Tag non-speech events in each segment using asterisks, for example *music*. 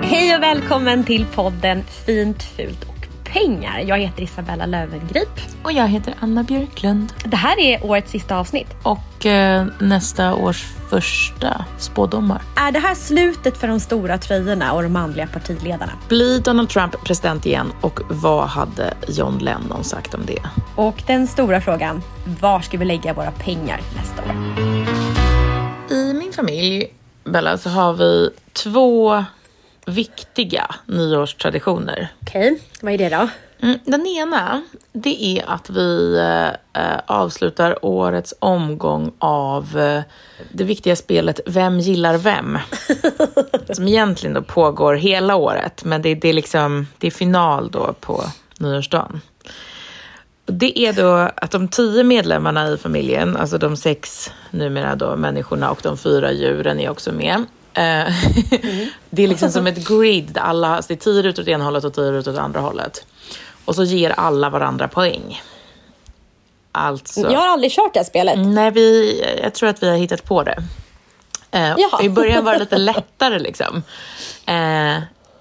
Hej och välkommen till podden Fint, fult och pengar. Jag heter Isabella Löwengrip. Och jag heter Anna Björklund. Det här är årets sista avsnitt. Och eh, nästa års första spådomar. Är det här slutet för de stora tröjorna och de manliga partiledarna? Blir Donald Trump president igen och vad hade John Lennon sagt om det? Och den stora frågan, var ska vi lägga våra pengar nästa år? I min familj, Bella, så har vi två viktiga nyårstraditioner. Okej, vad är det då? Mm, den ena, det är att vi eh, avslutar årets omgång av eh, det viktiga spelet Vem gillar vem? *laughs* som egentligen då pågår hela året, men det, det, är liksom, det är final då på nyårsdagen. Det är då att de tio medlemmarna i familjen, alltså de sex numera då människorna och de fyra djuren är också med. Mm. *laughs* det är liksom som ett grid där alla, alltså det är tio rutor åt ena hållet och tio rutor åt andra hållet. Och så ger alla varandra poäng. Alltså... Jag har aldrig kört det här spelet. Nej, vi, jag tror att vi har hittat på det. Eh, I början var det lite *laughs* lättare liksom. Eh,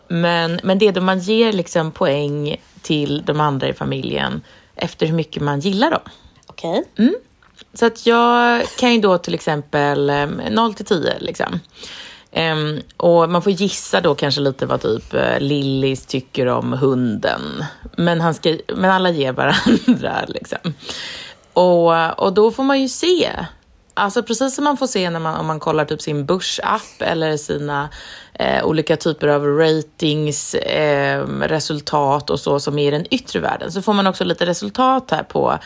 men, men det är då man ger liksom poäng till de andra i familjen efter hur mycket man gillar dem. Okej. Okay. Mm. Så att jag kan ju då till exempel 0 till 10 liksom. Um, och man får gissa då kanske lite vad typ uh, Lillis tycker om hunden. Men, han ska, men alla ger varandra *laughs* liksom. Och, och då får man ju se. Alltså precis som man får se när man, om man kollar typ sin börsapp eller sina eh, olika typer av ratings, eh, resultat och så som är i den yttre världen. Så får man också lite resultat här på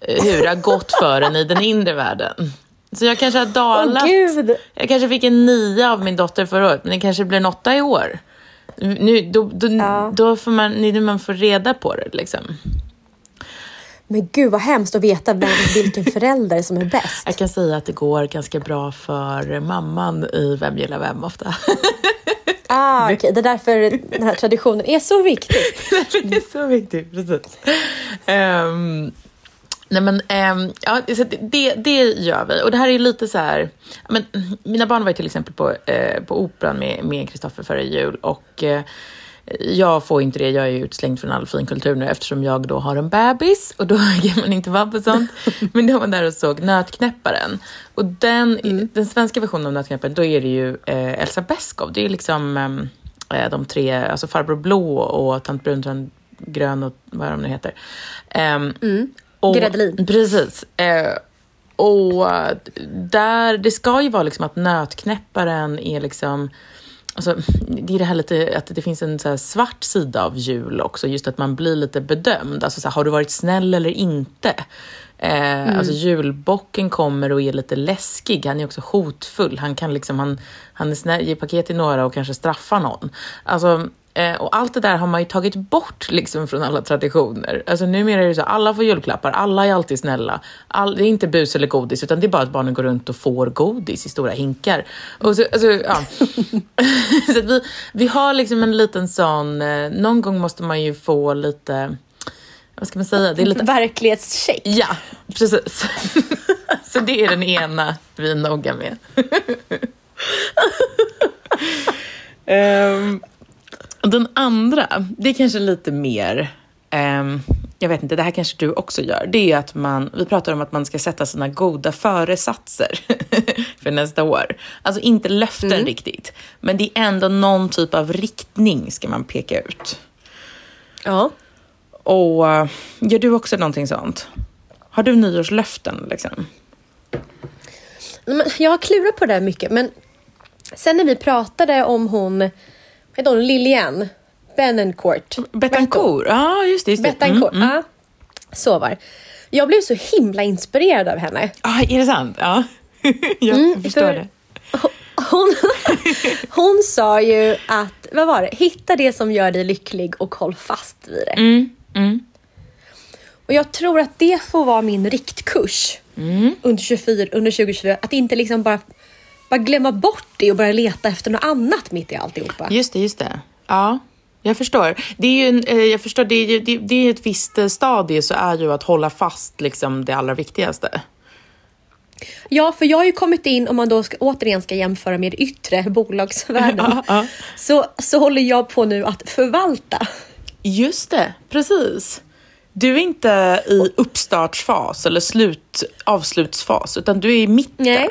eh, hur det har gått för en i den inre världen. Så jag kanske har dalat. Oh, jag kanske fick en nia av min dotter förra året, men det kanske blir en åtta i år. Nu, då, då, ja. då får man, nu man får reda på det liksom. Men gud vad hemskt att veta vem, vilken förälder som är bäst. Jag kan säga att det går ganska bra för mamman i Vem gillar vem ofta. Ah. Okay. Det är därför den här traditionen är så viktig. *laughs* det är så viktig, precis. Um, Nej men ähm, ja, det, det gör vi. Och det här är lite så här, men, mina barn var ju till exempel på, eh, på Operan med Kristoffer före jul och eh, jag får inte det, jag är ju utslängd från all finkultur nu eftersom jag då har en bebis och då *laughs* kan man inte vara på sånt. *laughs* Men de var där och såg Nötknäpparen. Och den, mm. den svenska versionen av Nötknäpparen, då är det ju eh, Elsa Beskow. Det är liksom eh, de tre, alltså Farbror Blå och Tant Brun, Tant Grön och vad de nu heter. Um, mm. Och, Gräddlin. Precis. Eh, och där, det ska ju vara liksom att nötknäpparen är liksom Alltså, det är det här lite att det finns en så svart sida av jul också, just att man blir lite bedömd. Alltså, så här, har du varit snäll eller inte? Eh, mm. Alltså julbocken kommer och är lite läskig, han är också hotfull. Han kan liksom, han, han är snäll, ger paket till några och kanske straffar någon. Alltså, Eh, och allt det där har man ju tagit bort liksom från alla traditioner. Alltså numera är det så alla får julklappar, alla är alltid snälla. All, det är inte bus eller godis utan det är bara att barnen går runt och får godis i stora hinkar. Och så, alltså, ja. *laughs* så att vi, vi har liksom en liten sån, eh, någon gång måste man ju få lite vad ska man säga? Det är lite... Verklighetscheck. Ja, precis. *laughs* så det är den ena vi är noga med. um, den andra, det är kanske lite mer, um, jag vet inte, det här kanske du också gör, det är att man, vi pratar om att man ska sätta sina goda föresatser *laughs* för nästa år. Alltså inte löften mm. riktigt, men det är ändå någon typ av riktning ska man peka ut. Ja. Och uh, gör du också någonting sånt? Har du nyårslöften liksom? Jag har klurat på det där mycket, men sen när vi pratade om hon heter hon Lilian Benencourt? Betancourt, ja just det. Just det. Betancourt, mm, mm. ja. Så var Jag blev så himla inspirerad av henne. Ja, är det sant? Ja, *laughs* jag mm, förstår för det. Hon, hon sa ju att, vad var det, hitta det som gör dig lycklig och håll fast vid det. Mm, mm. Och jag tror att det får vara min riktkurs mm. under, 24, under 2024. Att inte liksom bara bara glömma bort det och börja leta efter något annat mitt i alltihopa. Just det, just det. Ja, jag förstår. Det är ju, en, eh, jag förstår, det är, det, det är ett visst eh, stadie så är ju att hålla fast liksom det allra viktigaste. Ja, för jag har ju kommit in, om man då ska, återigen ska jämföra med yttre *laughs* bolagsvärlden, ja, ja. Så, så håller jag på nu att förvalta. Just det, precis. Du är inte i uppstartsfas eller slut, avslutsfas, utan du är i mitten. Nej.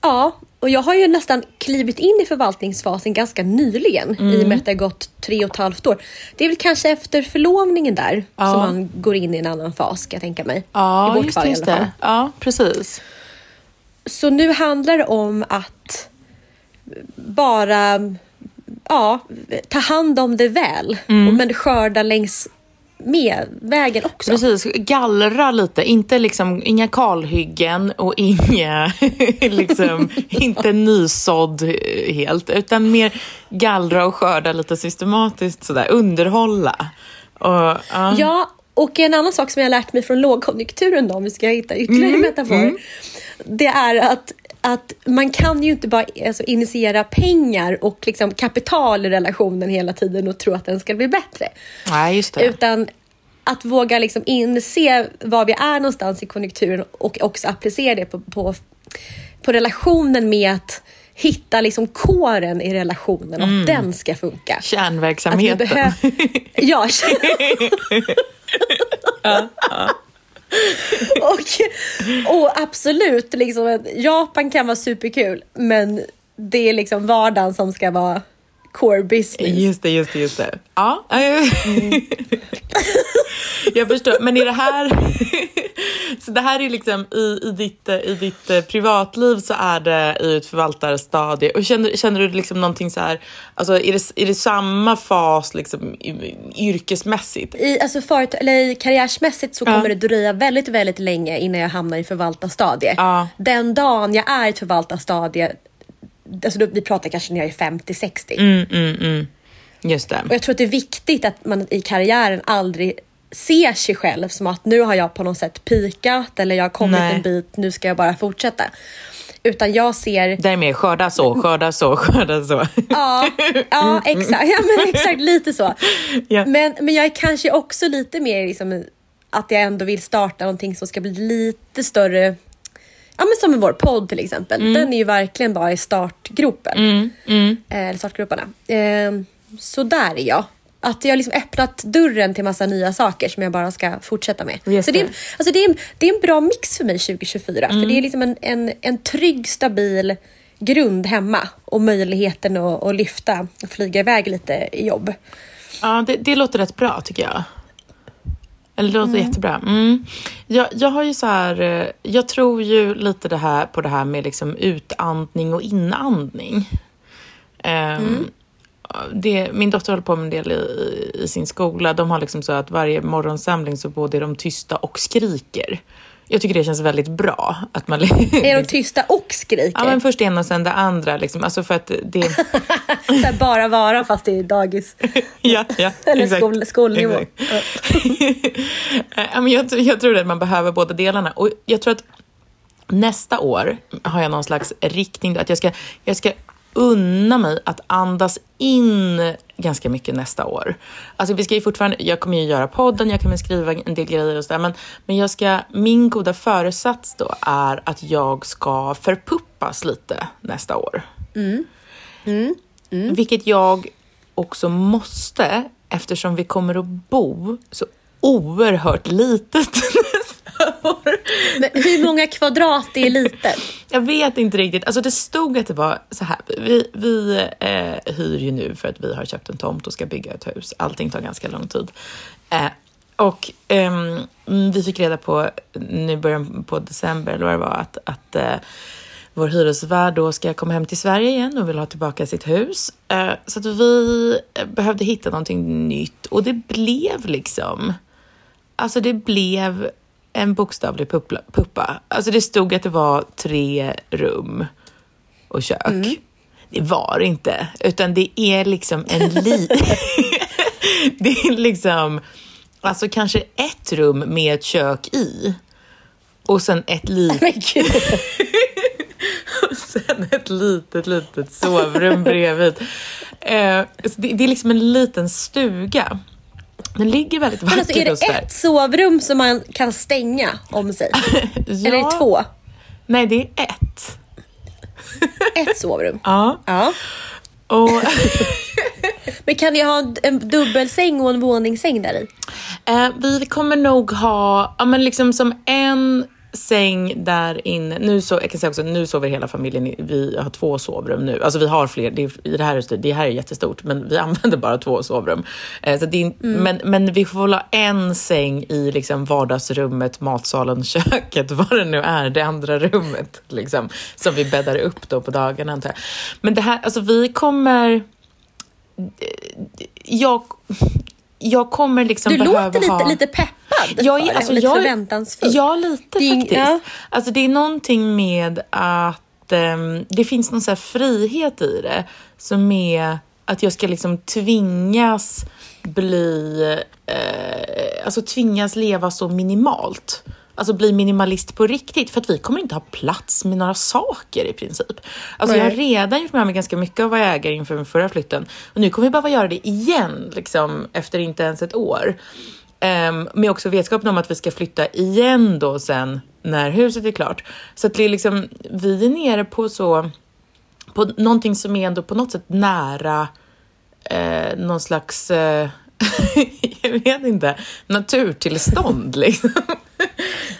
Ja, och jag har ju nästan klivit in i förvaltningsfasen ganska nyligen mm. i och med att det har gått tre och ett halvt år. Det är väl kanske efter förlovningen där ja. som man går in i en annan fas kan jag tänka mig. Ja, I vårt just, fall just i alla fall. Det. Ja, precis. Så nu handlar det om att bara ja, ta hand om det väl, mm. men skörda längs med vägen också. Precis, gallra lite. Inte liksom, inga kalhyggen och inga, *laughs* liksom, inte nysådd helt, utan mer gallra och skörda lite systematiskt sådär, underhålla. Och, uh. Ja, och en annan sak som jag lärt mig från lågkonjunkturen då, om vi ska hitta ytterligare mm, metafor, mm. det är att att man kan ju inte bara alltså, initiera pengar och liksom kapital i relationen hela tiden och tro att den ska bli bättre. Nej, just det. Utan att våga liksom inse var vi är någonstans i konjunkturen och också applicera det på, på, på relationen med att hitta liksom kåren i relationen och mm. att den ska funka. Kärnverksamheten. *laughs* *laughs* Ja, ja, ja. *laughs* och, och absolut, liksom, Japan kan vara superkul, men det är liksom vardagen som ska vara core business. Just det, just det, just det. Ja. Mm. *laughs* jag förstår, men är det här... *laughs* så det här är liksom i, i, ditt, i ditt eh, privatliv så är det i ett förvaltarstadie. Och känner, känner du liksom någonting så här, alltså är det, är det samma fas liksom yrkesmässigt? I, alltså för, eller karriärsmässigt så kommer ja. det dröja väldigt, väldigt länge innan jag hamnar i förvaltarstadie. Ja. Den dagen jag är i ett förvaltarstadie alltså vi pratar kanske när jag är 50-60. Mm, mm, mm. Just det. Och jag tror att det är viktigt att man i karriären aldrig ser sig själv som att nu har jag på något sätt pikat eller jag har kommit Nej. en bit, nu ska jag bara fortsätta. Utan jag ser... Det är mer skörda så, skörda så, skörda så. Ja, ja exakt. Ja, men exakt lite så. Ja. Men, men jag är kanske också lite mer liksom, att jag ändå vill starta någonting som ska bli lite större ja, men som vår podd till exempel. Mm. Den är ju verkligen bara i startgropen. Mm. Mm. Eh, startgroparna. Eh, så där är jag. Att jag har liksom öppnat dörren till massa nya saker som jag bara ska fortsätta med. Just så det, är, alltså det, är, det är en bra mix för mig 2024. För mm. det är liksom en, en, en trygg, stabil grund hemma och möjligheten att, att lyfta och flyga iväg lite i jobb. Ja, det, det låter rätt bra tycker jag. Eller det låter mm. jättebra. Mm. Jag, jag har ju så här, eh, jag tror ju lite det här, på det här med liksom utandning och inandning. Um, det, min dotter håller på med en del i, i, sin skola. De har liksom så att varje morgonsamling så både är de tysta och skriker Jag tycker det känns väldigt bra. Att man *laughs* är de tysta och skriker? Ja, men först det ena och sen det andra. Liksom. Alltså för att det... *laughs* så bara vara fast det är dagis. *laughs* ja, ja, Eller skol, skolnivå. ja, men jag, jag tror att man behöver båda delarna. Och jag tror att nästa år har jag någon slags riktning. Att jag ska, jag ska unna mig att andas in ganska mycket nästa år. Alltså vi ska ju fortfarande, jag kommer ju göra podden, jag kommer skriva en del grejer och sådär, men, men jag ska, min goda föresats då är att jag ska förpuppas lite nästa år. Mm. Mm. Mm. Vilket jag också måste eftersom vi kommer att bo så oerhört litet *laughs* Men hur många kvadrat är litet? Jag vet inte riktigt. Alltså det stod att det var så här. Vi, vi eh, hyr ju nu för att vi har köpt en tomt och ska bygga ett hus. Allting tar ganska lång tid. Eh, och eh, vi fick reda på nu början på december eller vad det var att, att eh, vår hyresvärd då ska komma hem till Sverige igen och vill ha tillbaka sitt hus. Eh, så att vi behövde hitta någonting nytt och det blev liksom Alltså det blev en bokstavlig puppla, puppa. Alltså det stod att det var tre rum och kök. Mm. Det var det inte, utan det är liksom en liten... *laughs* det är liksom, alltså kanske ett rum med ett kök i. Och sen ett litet... *laughs* *laughs* och sen ett litet, litet sovrum bredvid. Eh, det, det är liksom en liten stuga. Den ligger väldigt vackert alltså, Är det ett sovrum som man kan stänga om sig? ja. *laughs* Eller är det två? Nej, det är ett. *laughs* ett sovrum? Ja. ja. Och *laughs* Men kan ni ha en dubbelsäng och en våningssäng där i? Eh, vi kommer nog ha, ja men liksom som en säng där inne. Nu, så, jag kan säga också, nu sover hela familjen, vi har två sovrum nu. Alltså vi har fler, det, i det, här, det här är jättestort, men vi *laughs* använder bara två sovrum. Eh, så det, mm. men, men vi får ha en säng i liksom vardagsrummet, matsalen, *laughs* köket, vad det nu är, det andra rummet. Liksom, som vi bäddar upp då på dagarna antar jag. Men det här, alltså vi kommer... Jag, jag kommer liksom du behöva låter lite, ha... lite peppad jag, är, alltså, lite jag, förväntansfull. Ja, lite det, faktiskt. Ja. Alltså, det är någonting med att um, det finns någon så frihet i det som är att jag ska liksom tvingas bli, eh, alltså tvingas leva så minimalt alltså bli minimalist på riktigt för att vi kommer inte ha plats med några saker i princip. Alltså jag har redan gjort med mig ganska mycket av vad jag äger inför den förra flytten och nu kommer vi behöva göra det igen liksom efter inte ens ett år. Um, med också vetskapen om att vi ska flytta igen då sen när huset är klart. Så att det är liksom, vi är nere på så, på någonting som är ändå på något sätt nära eh, någon slags, eh, *laughs* jag vet inte, naturtillstånd *laughs* liksom.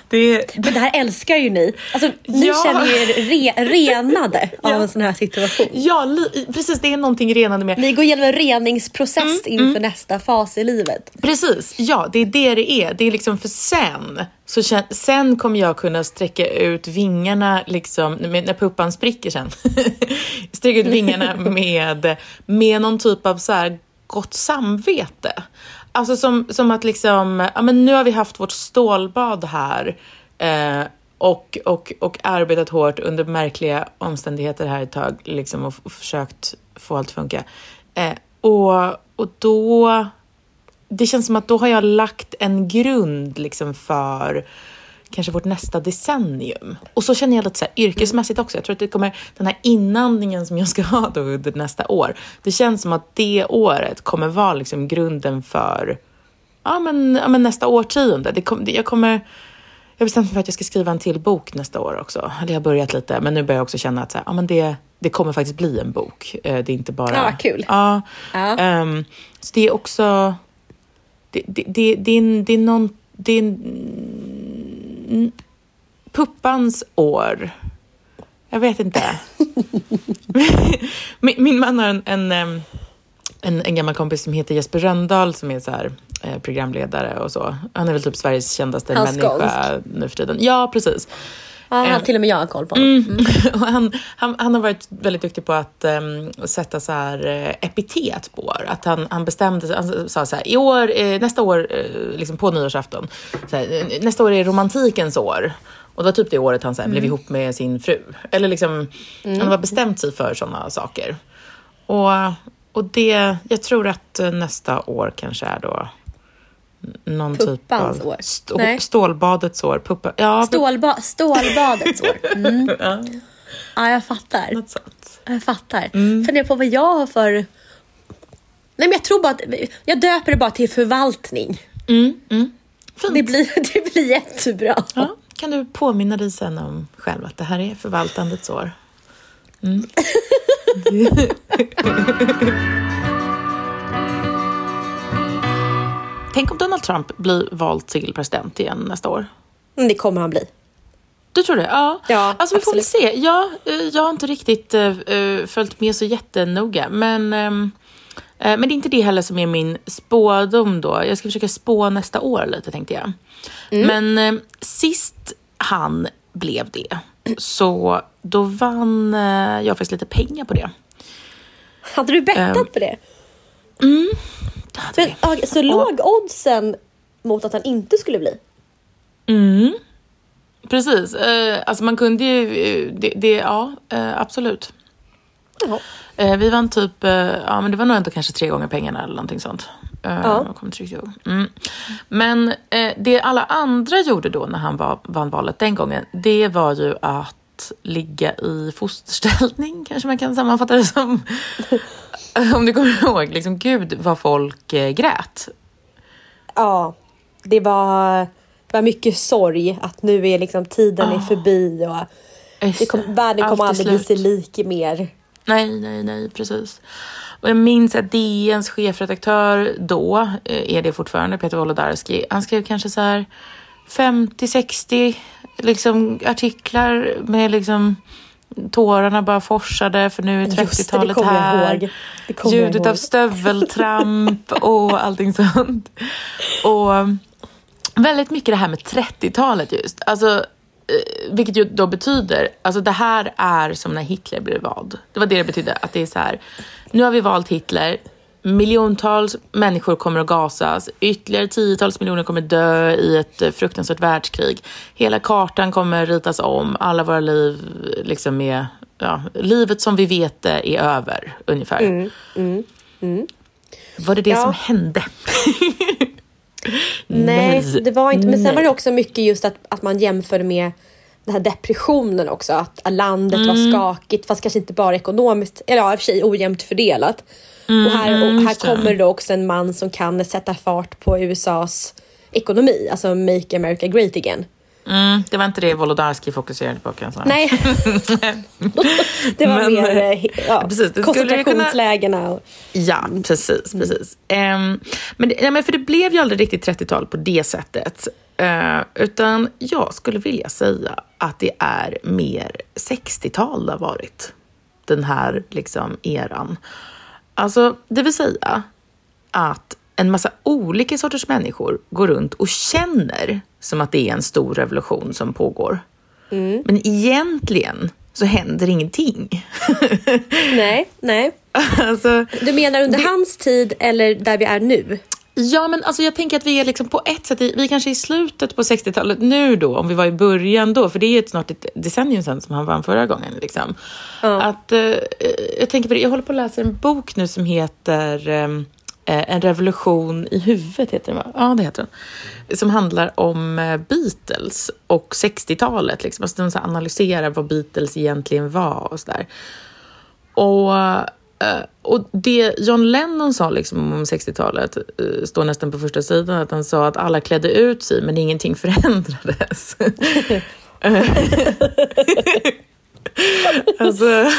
Det... Men det här älskar ju ni. Alltså, ni ja. känner er re renade *laughs* ja. av en sån här situation. Ja, precis. Det är någonting renande med. Ni går igenom en reningsprocess mm, inför mm. nästa fas i livet. Precis. Ja, det är det det är. Det är liksom för sen. Så sen kommer jag kunna sträcka ut vingarna, liksom, när puppan spricker sen. sträcka ut vingarna med, med någon typ av så här gott samvete. Alltså som, som att liksom, ja men nu har vi haft vårt stålbad här eh, och, och, och arbetat hårt under märkliga omständigheter här ett tag liksom, och, och försökt få allt att funka. Eh, och, och då, det känns som att då har jag lagt en grund liksom för kanske vårt nästa decennium. Och så känner jag lite så här, yrkesmässigt också. Jag tror att det kommer, den här inandningen som jag ska *laughs* ha då under nästa år, det känns som att det året kommer vara liksom grunden för ja, men, ja, men nästa årtionde. Det kom, det, jag kommer jag har bestämt mig för att jag ska skriva en till bok nästa år också. Eller jag har börjat lite, men nu börjar jag också känna att så här, ja, men det, det kommer faktiskt bli en bok. Eh, det är inte bara... Ja, kul. Ja. ja. Um, så det är också... Det, det, det, det, är, det är någon... Det är, puppans år. Jag vet inte. *laughs* min, min, man har en, en, en, en, gammal kompis som heter Jesper Röndahl som är så här, eh, programledare och så. Han är väl typ Sveriges kändaste Han människa nu för tiden. Ja, precis. Ja, till och med jag har koll på honom. Mm. Mm. *laughs* han, han, han, har varit väldigt duktig på att um, sätta så här, uh, epitet på år. Att han, han bestämde han sa så här, i år, uh, nästa år, uh, liksom på nyårsafton, här, nästa år är romantikens år. Och det var typ det året han så mm. blev ihop med sin fru. Eller liksom, mm. han har bestämt sig för sådana saker. Och, och det, jag tror att nästa år kanske är då någon Puppans typ av år. Stå, stålbadets år. Puppa, ja, Stålba, stålbadets år. *laughs* Mm. ja. ja, jag fattar. Något sånt. Jag fattar. Mm. Funderar på vad jag har för... Nej, men jag tror bara att jag döper det bara till förvaltning. Mm. Mm. Det, blir, *laughs* det blir jättebra. Ja. Kan du påminna dig sen om själv att det här är förvaltandets år? Mm. *laughs* Tänk om Donald Trump blir vald till president igen nästa år? Mm, det kommer han bli. Du tror det? Ja. ja alltså vi får väl se. Jag, eh, jag har inte riktigt uh, följt med så jättenoga, men um, men det är inte det heller som är min spådom då. Jag ska försöka spå nästa år lite tänkte jag. Mm. Men eh, sist han blev det, så då vann jag faktiskt lite pengar på det. Hade du bettat um, på det? Mm, men, okay, så låg oddsen mot att han inte skulle bli? Mm. Precis. Eh, alltså man kunde ju... Eh, det, det ja, eh, absolut. Eh, vi vann typ... Eh, ja, men det var nog ändå kanske tre gånger pengarna eller någonting sånt. Eh, ja. Jag kommer inte ihåg. Mm. Men det alla andra gjorde då när han var, vann valet den gången, det var ju att ligga i fosterställning, *laughs* kanske man kan sammanfatta det som. *laughs* Om du kommer ihåg, liksom gud vad folk eh, grät. Ja, det var, var mycket sorg att nu är liksom tiden oh. är förbi och det kom, världen kommer aldrig bli sig lik mer. Nej, nej, nej, precis. Och jag minns att DNs chefredaktör då, eh, är det fortfarande, Peter Wolodarski, han skrev kanske så här 50-60 liksom, artiklar med liksom Tårarna bara forsade för nu är 30-talet här. Ljudet av stöveltramp *laughs* och allting sånt. Och väldigt mycket det här med 30-talet just. Alltså, eh, vilket ju då betyder, alltså det här är som när Hitler blev vald. Det var det det betydde, att det är så här, nu har vi valt Hitler, miljontals människor kommer att gasas, ytterligare tiotals miljoner kommer dö i ett eh, fruktansvärt världskrig. Hela kartan kommer ritas om, alla våra liv liksom är, ja, livet som vi vet det är över ungefär. Mm, mm, mm. Var det det ja. som hände? *laughs* Nej, Nej, det var inte. Men sen var det också mycket just att, att man jämförde med den här depressionen också. Att landet mm. var skakigt, fast kanske inte bara ekonomiskt, eller ja, i och för sig ojämnt fördelat. Mm, och här, och här kommer då också en man som kan sätta fart på USAs ekonomi, alltså Make America Great Again. Mm, det var inte det Wolodarski fokuserade på kan jag säga. Nej. *laughs* det var Men, mer eh, ja, precis, koncentrationslägena. Och... Ja, precis. precis. Um, men, ja, men för det blev ju aldrig riktigt 30-tal på det sättet. Uh, utan jag skulle vilja säga att det är mer 60-tal det har varit. Den här liksom eran. Alltså, det vill säga att en massa olika sorters människor går runt och känner som att det är en stor revolution som pågår. Mm. Men egentligen så händer ingenting. *laughs* nej, nej. Alltså, du menar under det... hans tid eller där vi är nu? Ja, men alltså jag tänker att vi är liksom på ett sätt, vi kanske i slutet på 60-talet nu då, om vi var i början då, för det är ju snart ett decennium sedan som han vann förra gången. Liksom. Ja. Att, eh, jag tänker på det, jag håller på att läsa en bok nu som heter ehm, eh, En revolution i huvudet, heter den va? Ja, det heter den. Som handlar om eh, Beatles och 60-talet, liksom. alltså de analyserar vad Beatles egentligen var och sådär. Och Uh, och det John Lennon sa liksom om 60-talet uh, står nästan på första sidan, att han sa att alla klädde ut sig men ingenting *laughs* förändrades. *laughs* alltså, *laughs*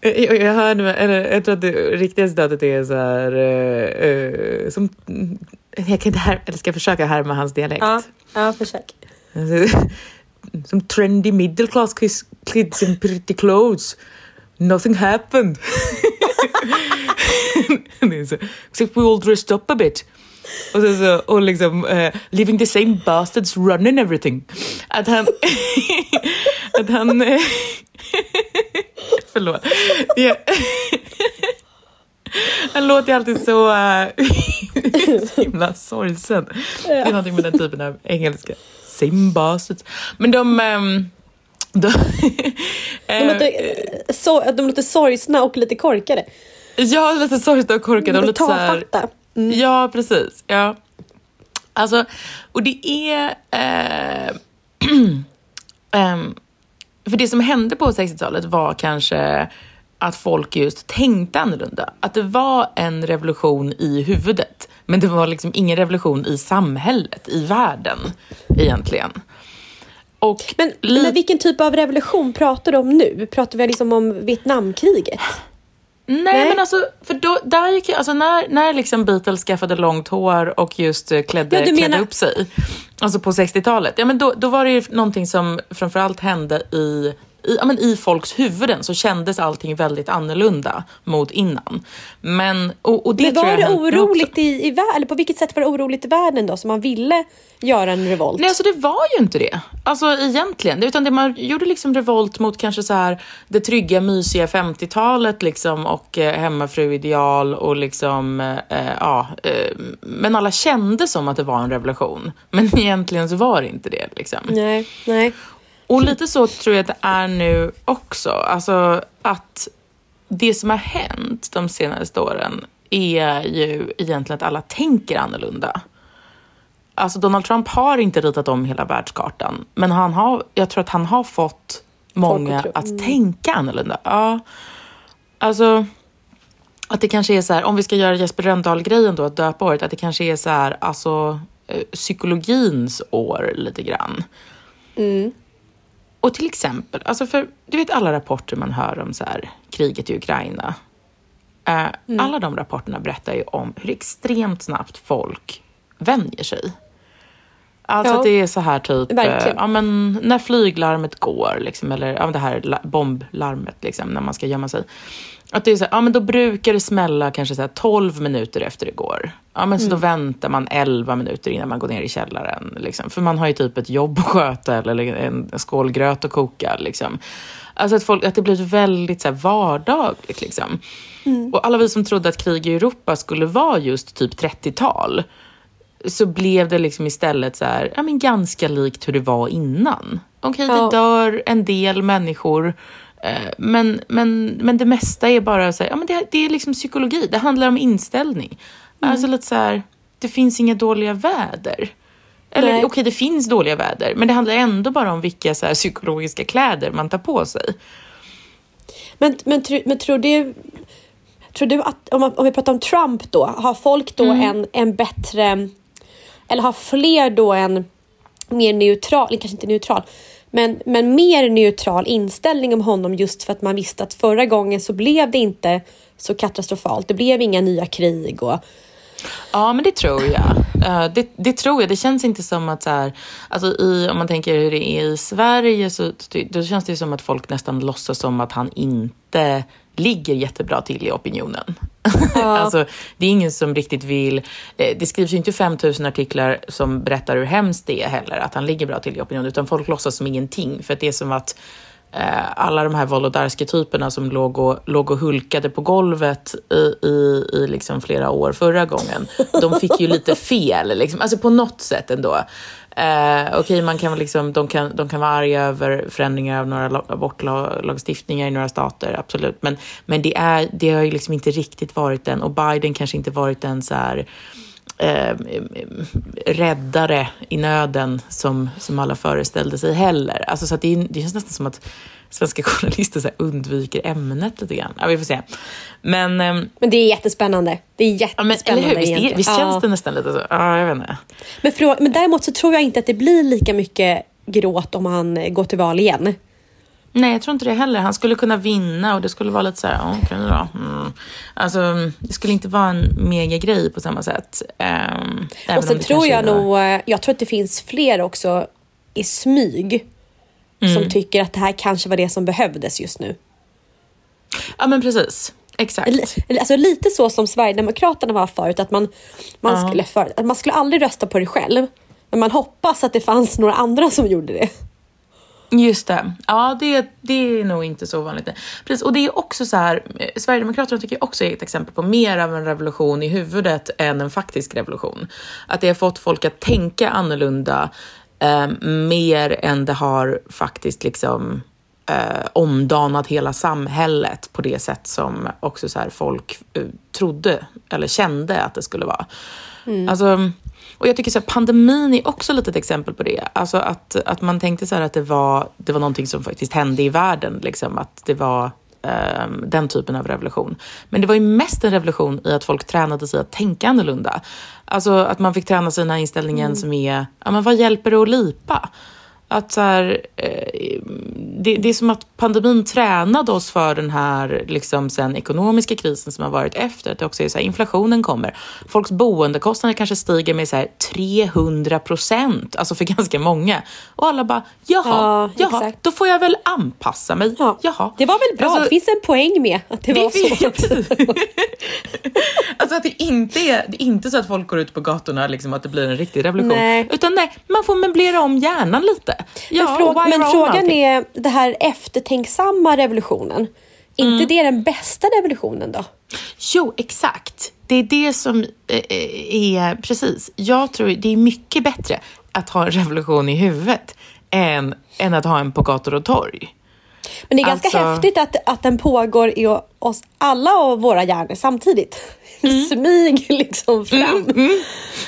jag, jag hörde, eller jag tror att det riktiga citatet är så här, uh, som, jag kan inte här, eller ska försöka härma hans dialekt? Ja, ja försök. som trendy middle class kids in pretty clothes nothing happened. *laughs* Except we all dressed up a bit. Och, så, så, och liksom uh, leaving the same bastards running everything. Att han... *laughs* att han... *laughs* förlåt. Yeah. Han låter ju alltid så, uh, så himla sorgsen. Det är någonting med den typen av engelska. Same bastards. Men de... Um, de, *laughs* de, låter, så, de låter sorgsna och lite korkade. Ja, lite sorgsna och korkade. Och lite här, mm. Ja, precis. Ja. Alltså, och det är... Eh, um, *clears throat* för det som hände på 60-talet var kanske att folk just tänkte annorlunda. Att det var en revolution i huvudet, men det var liksom ingen revolution i samhället, i världen egentligen. Och men, men vilken typ av revolution pratar du om nu? Pratar vi liksom om Vietnamkriget? Nej, Nej, men alltså, för då, där gick, alltså när, när liksom Beatles skaffade långt hår och just eh, klädde, ja, klädde menar... upp sig, alltså på 60-talet, ja, men då, då var det ju någonting som framförallt hände i i, ja, men i folks huvuden så kändes allting väldigt annorlunda mot innan. Men, och, och det men var det oroligt i, i världen? Eller på vilket sätt var det oroligt i världen då, som man ville göra en revolt? Nej, alltså det var ju inte det. Alltså egentligen. Utan det man gjorde liksom revolt mot kanske så här det trygga, mysiga 50-talet liksom och eh, hemmafruideal och liksom, eh, ja. Eh, men alla kände som att det var en revolution. Men *laughs* egentligen så var det inte det liksom. Nej, nej. Och lite så tror jag att det är nu också. Alltså att det som har hänt de senaste åren är ju egentligen att alla tänker annorlunda. Alltså Donald Trump har inte ritat om hela världskartan, men han har, jag tror att han har fått många att mm. tänka annorlunda. Ja. Alltså, att det kanske är så här, om vi ska göra Jesper Rönndahl-grejen då, att döpa året, att det kanske är så här, alltså eh, psykologins år lite grann. Mm. Och till exempel, alltså för du vet alla rapporter man hör om så här, kriget i Ukraina. Eh, mm. Alla de rapporterna berättar ju om hur extremt snabbt folk vänjer sig. Alltså ja. att det är så här typ, eh, ja, men när flyglarmet går, liksom, eller ja, det här bomblarmet, liksom, när man ska gömma sig. Att det är så här, ja men då brukar det smälla kanske så här 12 minuter efter det går. Ja men så då mm. väntar man 11 minuter innan man går ner i källaren. Liksom. För man har ju typ ett jobb att sköta eller en skål gröt att koka. Liksom. Alltså att, folk, att det blir väldigt så här, vardagligt. Liksom. Mm. Och alla vi som trodde att krig i Europa skulle vara just typ 30-tal så blev det liksom istället så här, ja, men ganska likt hur det var innan. Okej, okay, ja. det dör en del människor men, men, men det mesta är bara så här, ja, men det, det är liksom psykologi, det handlar om inställning. Mm. Alltså lite så här, det finns inga dåliga väder. Eller okej, okay, det finns dåliga väder, men det handlar ändå bara om vilka så här, psykologiska kläder man tar på sig. Men, men, men tror du, tror du att, om, man, om vi pratar om Trump då, har folk då mm. en, en bättre, eller har fler då en mer neutral, kanske inte neutral, men, men mer neutral inställning om honom just för att man visste att förra gången så blev det inte så katastrofalt. Det blev inga nya krig och Ja, men det tror jag. Eh, det, det, tror jag. Det känns inte som att så här, alltså i, om man tänker hur det är i Sverige så då känns det som att folk nästan låtsas som att han inte ligger jättebra till i opinionen. Ja. *laughs* alltså, det är ingen som riktigt vill... Eh, det skrivs ju inte 5000 artiklar som berättar hur hemskt det är heller, att han ligger bra till i opinionen, utan folk låtsas som ingenting. För det är som att eh, alla de här Wolodarski-typerna som låg och, låg och hulkade på golvet i, i, i liksom flera år förra gången, de fick ju lite *laughs* fel, liksom. alltså på något sätt ändå. Eh, Okej, okay, man kan liksom, de, kan, de kan vara arga över förändringar av några abortlagstiftningar i några stater, absolut. Men, men det, är, det har ju liksom inte riktigt varit den, och Biden kanske inte varit den så här, eh, räddare i nöden som, som alla föreställde sig heller. Alltså, så att det, det känns nästan som att svenska *laughs* journalister så undviker ämnet lite grann. Ja, vi får se. Men, um, men det är jättespännande. Det är jättespännande. Ja, men, eller hur? Visst, är, visst känns det nästan lite så? Ja, jag vet inte. Men, för, men däremot så tror jag inte att det blir lika mycket gråt om han går till val igen. Nej, jag tror inte det heller. Han skulle kunna vinna och det skulle vara lite så här, okej okay, då. Mm. Alltså, det skulle inte vara en mega grej på samma sätt. Um, och sen tror jag nog, eh, jag tror att det finns fler också i smyg mm. som tycker att det här kanske var det som behövdes just nu. Ja men precis. Exakt. Alltså lite så som Sverigedemokraterna var förut, att man, man, uh. skulle, för, man skulle aldrig rösta på det själv. Men man hoppas att det fanns några andra som gjorde det. Just det. Ja, det, det är nog inte så vanligt. Precis, och det är också så här, eh, Sverigedemokraterna tycker jag också är ett exempel på mer av en revolution i huvudet än en faktisk revolution. Att det har fått folk att tänka annorlunda eh, mer än det har faktiskt liksom eh, omdanat hela samhället på det sätt som också så folk eh, trodde eller kände att det skulle vara. Mm. Alltså, och jag tycker så här, pandemin är också lite ett exempel på det. Alltså att, att man tänkte så att det var, det var någonting som faktiskt hände i världen. Liksom, att det var den typen av revolution. Men det var ju mest en revolution i att folk tränade sig att tänka annorlunda. Alltså att man fick träna sig den här inställningen mm. som är, ja men vad hjälper det att lipa? Att så här, eh, det, det, är som att pandemin tränade oss för den här liksom sen ekonomiska krisen som har varit efter. Att det också är så här, inflationen kommer. Folks boendekostnader kanske stiger med så här 300 procent, alltså för *laughs* ganska många. Och alla bara, jaha, ja, jaha då får jag väl anpassa mig. Ja. Jaha. Det var väl bra, alltså, det finns en poäng med att det, det var så. *laughs* alltså att det inte är, det är inte så att folk går ut på gatorna, liksom, att det blir en riktig revolution. Nej. Utan nej, man får möblera om hjärnan lite. Ja, men, fråga, men frågan är, det här eftertänksamma revolutionen, mm. inte det den bästa revolutionen då? Jo, exakt. Det är det som eh, är, precis. Jag tror det är mycket bättre att ha en revolution i huvudet än, än att ha en på gator och torg. Men det är ganska alltså... häftigt att, att den pågår i oss alla och våra hjärnor samtidigt. *laughs* Mm. Smyg liksom fram. Mm,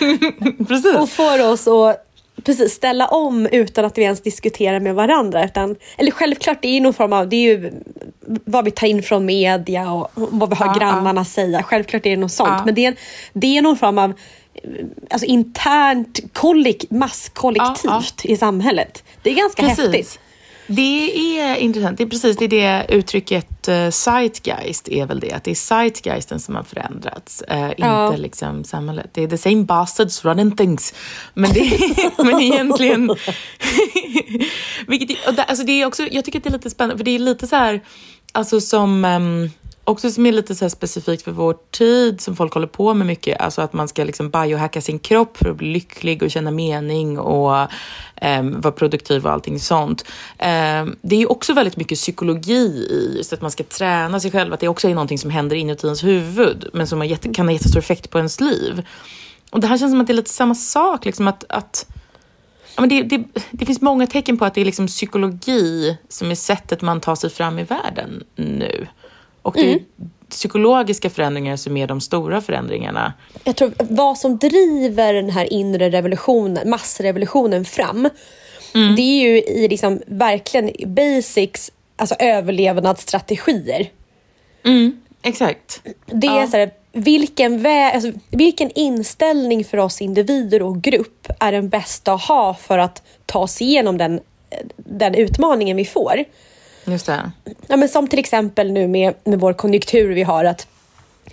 mm. *laughs* Precis. Och får oss att precis, ställa om utan att vi ens diskuterar med varandra. Utan, eller självklart, det är någon form av, det är ju vad vi tar in från media och vad vi hör ja, grannarna ja. säga. Självklart är det något sånt. Ja. Men det är, det är någon form av alltså internt kollek, masskollektivt i samhället. Det är ganska precis. häftigt. Det är intressant. Det är precis det, är det uttrycket uh, zeitgeist är väl det. Att det är zeitgeisten som har förändrats, uh, ja. inte liksom samhället. Det är the same bastards running things. Men, det, *laughs* men egentligen... *laughs* vilket, och där, alltså det är också, jag tycker att det är lite spännande, för det är lite så här, alltså som... Um, också som är lite så specifikt för vår tid, som folk håller på med mycket, alltså att man ska liksom biohacka sin kropp för att bli lycklig och känna mening och um, vara produktiv och allting sånt. Um, det är också väldigt mycket psykologi i just att man ska träna sig själv, att det också är någonting som händer inuti ens huvud, men som jätte, kan ha jättestor effekt på ens liv. Och det här känns som att det är lite samma sak, liksom att, att Ja, men det, det, det, finns många tecken på att det är liksom psykologi som är sättet man tar sig fram i världen nu. Och det är mm psykologiska förändringar som är de stora förändringarna. Jag tror vad som driver den här inre revolutionen, massrevolutionen fram, mm. det är ju i liksom verkligen basics, alltså överlevnadsstrategier. Mm, exakt. Det är ja. så här, vilken, vä alltså, vilken inställning för oss individer och grupp är den bästa att ha för att ta sig igenom den, den utmaningen vi får? Just det. Ja, men som till exempel nu med, med vår konjunktur vi har. att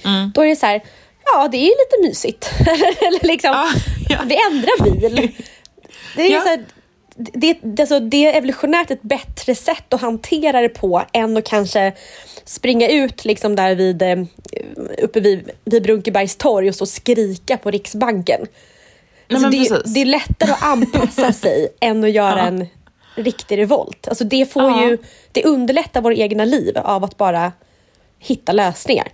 mm. Då är det så här, ja det är lite mysigt. *laughs* Eller liksom, ah, ja. vi ändrar bil. Det är ja. så här, det, det, alltså, det är evolutionärt ett bättre sätt att hantera det på än att kanske springa ut liksom där vid, eh, uppe vid, vid Brunkebergs torg och så skrika på Riksbanken. Alltså, Nej, det, det, är lättare att anpassa *laughs* sig än att göra ja. en riktig revolt. Alltså det, får ja. ju, det underlättar våra egna liv av att bara hitta lösningar.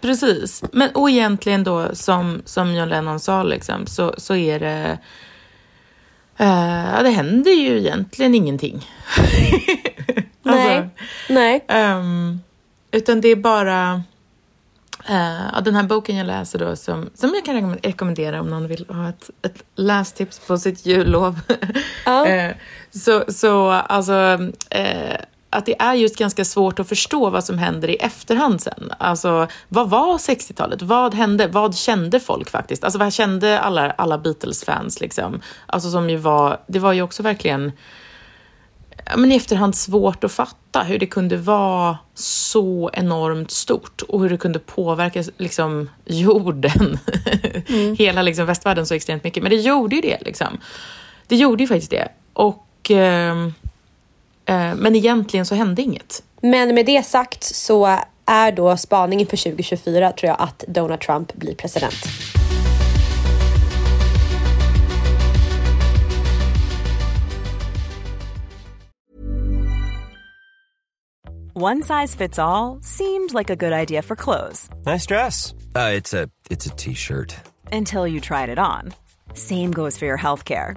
Precis, men och egentligen då som, som John Lennon sa liksom, så, så är det uh, det händer ju egentligen ingenting. *laughs* nej, alltså, nej. Um, utan det är bara Uh, den här boken jag läser då som, som jag kan rekommendera om någon vill ha ett, ett lästips på sitt jullov. *laughs* Uh. uh, så, så alltså, uh, att det är just ganska svårt att förstå vad som händer i efterhand sen. Alltså, vad var 60-talet? Vad hände? Vad kände folk faktiskt? Alltså, vad kände alla, alla Beatles-fans liksom? Alltså som ju var, det var ju också verkligen men i efterhand svårt att fatta hur det kunde vara så enormt stort och hur det kunde påverka liksom, *laughs* jorden, mm. hela liksom, västvärlden så extremt mycket. Men det gjorde ju det. Liksom. Det gjorde ju faktiskt det. Och, eh, eh, men egentligen så hände inget. Men med det sagt så är då spaningen för 2024 tror jag att Donald Trump blir president. One size fits all seemed like a good idea for clothes. Nice dress. Uh, it's a it's a t-shirt. Until you tried it on. Same goes for your healthcare.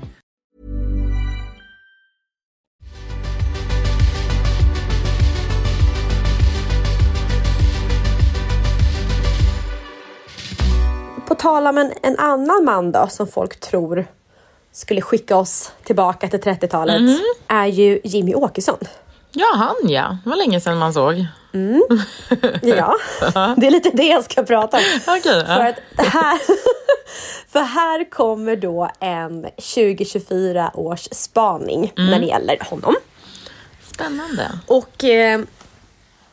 På tal om en, en annan man då som folk tror skulle skicka oss tillbaka till 30-talet mm. är ju Jimmy Åkesson. Ja, han ja. Det var länge sedan man såg. Mm. *laughs* Ja, det är lite det jag ska prata om. Okay, för, att här, *laughs* för här kommer då en 2024 års spaning mm. när det gäller honom. Spännande. Och eh,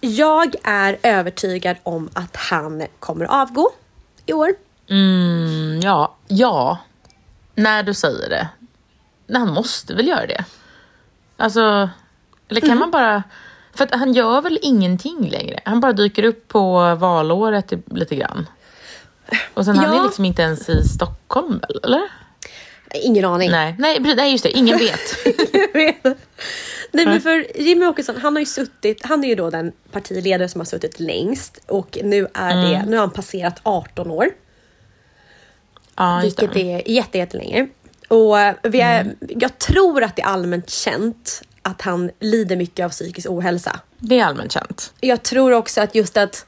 jag är övertygad om att han kommer avgå i år. Mm, ja, ja. När du säger det. Han måste väl göra det? Alltså, eller kan mm. man bara... För att han gör väl ingenting längre? Han bara dyker upp på valåret lite grann. Och sen ja. han är liksom inte ens i Stockholm, eller? Ingen aning. Nej, nej, nej just det. Ingen *laughs* vet. vet. Nej men för Jimmy Åkesson, han har ju suttit, han är ju då den partiledare som har suttit längst och nu är det, mm. nu har han passerat 18 år. Ja, vilket är jättelänge. Och vi är, mm. jag tror att det är allmänt känt att han lider mycket av psykisk ohälsa. Det är allmänt känt. Jag tror också att just att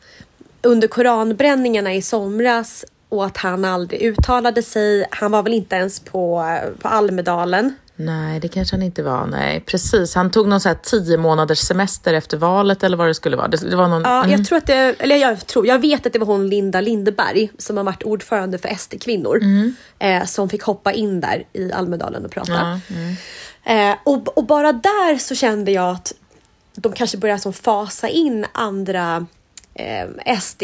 under koranbränningarna i somras och att han aldrig uttalade sig. Han var väl inte ens på, på Almedalen. Nej, det kanske han inte var. Nej, precis. Han tog någon så här tio månaders semester efter valet eller vad det skulle vara. Det, det var någon... Ja, mm. jag tror att det, eller jag tror, jag vet att det var hon Linda Lindeberg som har varit ordförande för SD-kvinnor mm. eh, som fick hoppa in där i Almedalen och prata. Ja, mm. eh, och, och bara där så kände jag att de kanske börjar som fasa in andra eh, SD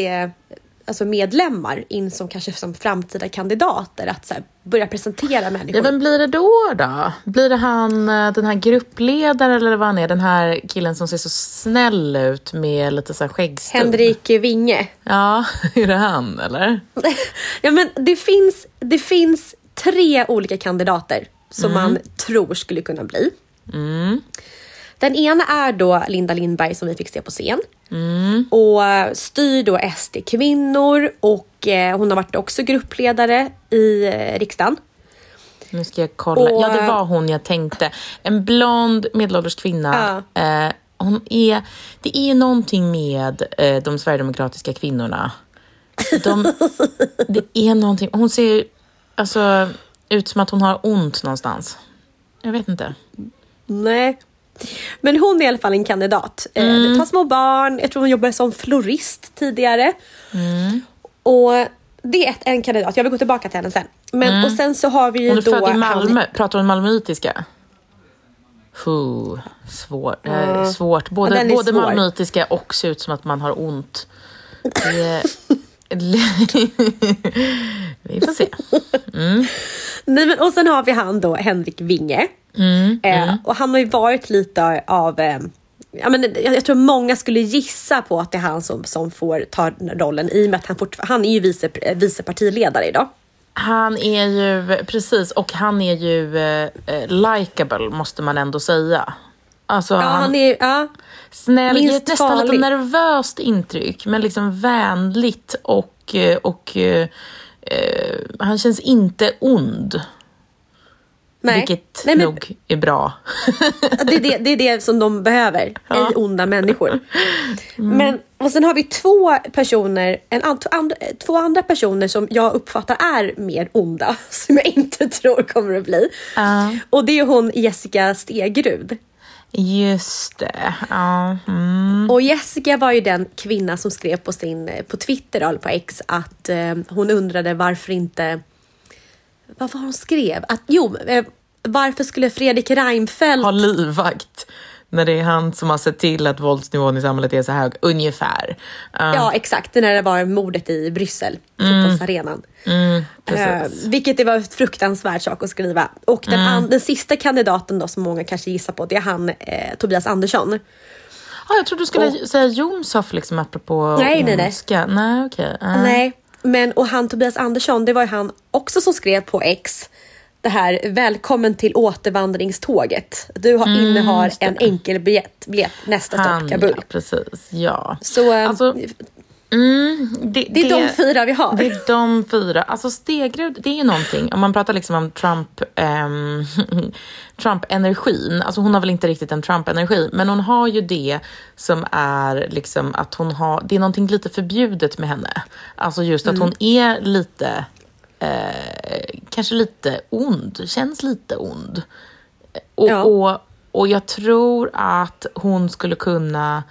alltså medlemmar in som kanske som framtida kandidater att så här, börja presentera människor. Ja, vem blir det då då? Blir det han, eh, den här gruppledaren eller vad han är, den här killen som ser så snäll ut med lite så här skäggstubb? Henrik Winge. Ja, *laughs* är det han eller? *laughs* ja men det finns, det finns tre olika kandidater som mm. man tror skulle kunna bli. Mm. Den ena är då Linda Lindberg som vi fick se på scen. Mm. Och styr då SD kvinnor och eh, hon har varit också gruppledare i eh, riksdagen. Nu ska jag kolla. Och, ja, det var hon jag tänkte. En blond medelålders kvinna. Ja. Eh, hon är, det är någonting med eh, de sverigedemokratiska kvinnorna. De, *laughs* det är någonting. Hon ser alltså, ut som att hon har ont någonstans. Jag vet inte. Nej, men hon är i alla fall en kandidat. Eh, mm. Det tar små barn, jag tror hon jobbade som florist tidigare. Mm. Och det är en kandidat, jag vill gå tillbaka till henne sen. Men, mm. Och sen så har vi ju hon är då... född i Malmö, han... pratar hon malmöitiska? svår, mm. svårt. Både, ja, både svår. malmöitiska och ser ut som att man har ont. Det... *laughs* vi får se. Mm. Nej, men, och sen har vi han då, Henrik Winge. Mm, eh, mm. Och han har ju varit lite av eh, Ja, men jag, tror många skulle gissa på att det är han som, som får ta rollen i och med att han, fort, han är ju vice, vice partiledare idag. Han är ju, precis, och han är ju eh, eh likable måste man ändå säga. Alltså, ja, han, han är ja, snäll, ger ett nästan farlig. lite nervöst intryck, men liksom vänligt och, eh, och eh, eh, han känns inte ond. Nej. Vilket Nej, men, nog är bra. det, är det, det är det som de behöver, ja. ej onda människor. Mm. Men, och sen har vi två personer, en, and, två andra personer som jag uppfattar är mer onda, *laughs* som jag inte tror kommer att bli. Uh. Och det är hon Jessica Stegrud. Just det. Ja. Mm. Och Jessica var ju den kvinna som skrev på, sin, på Twitter, eller på X, att eh, hon undrade varför inte vad var hon skrev? Att, jo, eh, varför skulle Fredrik Reinfeldt... Ha livvakt när det är han som har sett till att våldsnivån i samhället är så hög, ungefär. Uh. Ja, exakt. När det var mordet i Bryssel, mm. fotbollsarenan. Mm, uh, vilket det var en fruktansvärd sak att skriva. Och den, mm. den sista kandidaten då som många kanske gissar på, det är han eh, Tobias Andersson. Ah, jag trodde du skulle och, säga Jomshof liksom apropå nej, nej, nej. Nej, okay. Uh. Nej, men och han Tobias Andersson, det var ju han också som skrev på X det här välkommen till återvandringståget. Du har, mm, innehar en enkel biljett, biljett nästa stopp Kabul. Ja, precis, ja. Så eh, alltså, mm, det, det, är det, de fyra vi har. Det är de fyra. Alltså Stegrud, det är ju någonting, om man pratar liksom om Trump, um, *laughs* Trump-energin, alltså hon har väl inte riktigt en Trump-energi, men hon har ju det som är liksom att hon har, det är någonting lite förbjudet med henne. Alltså just att mm. hon är lite eh, kanske lite ond, känns lite ond. Och, ja. och, och jag tror att hon skulle kunna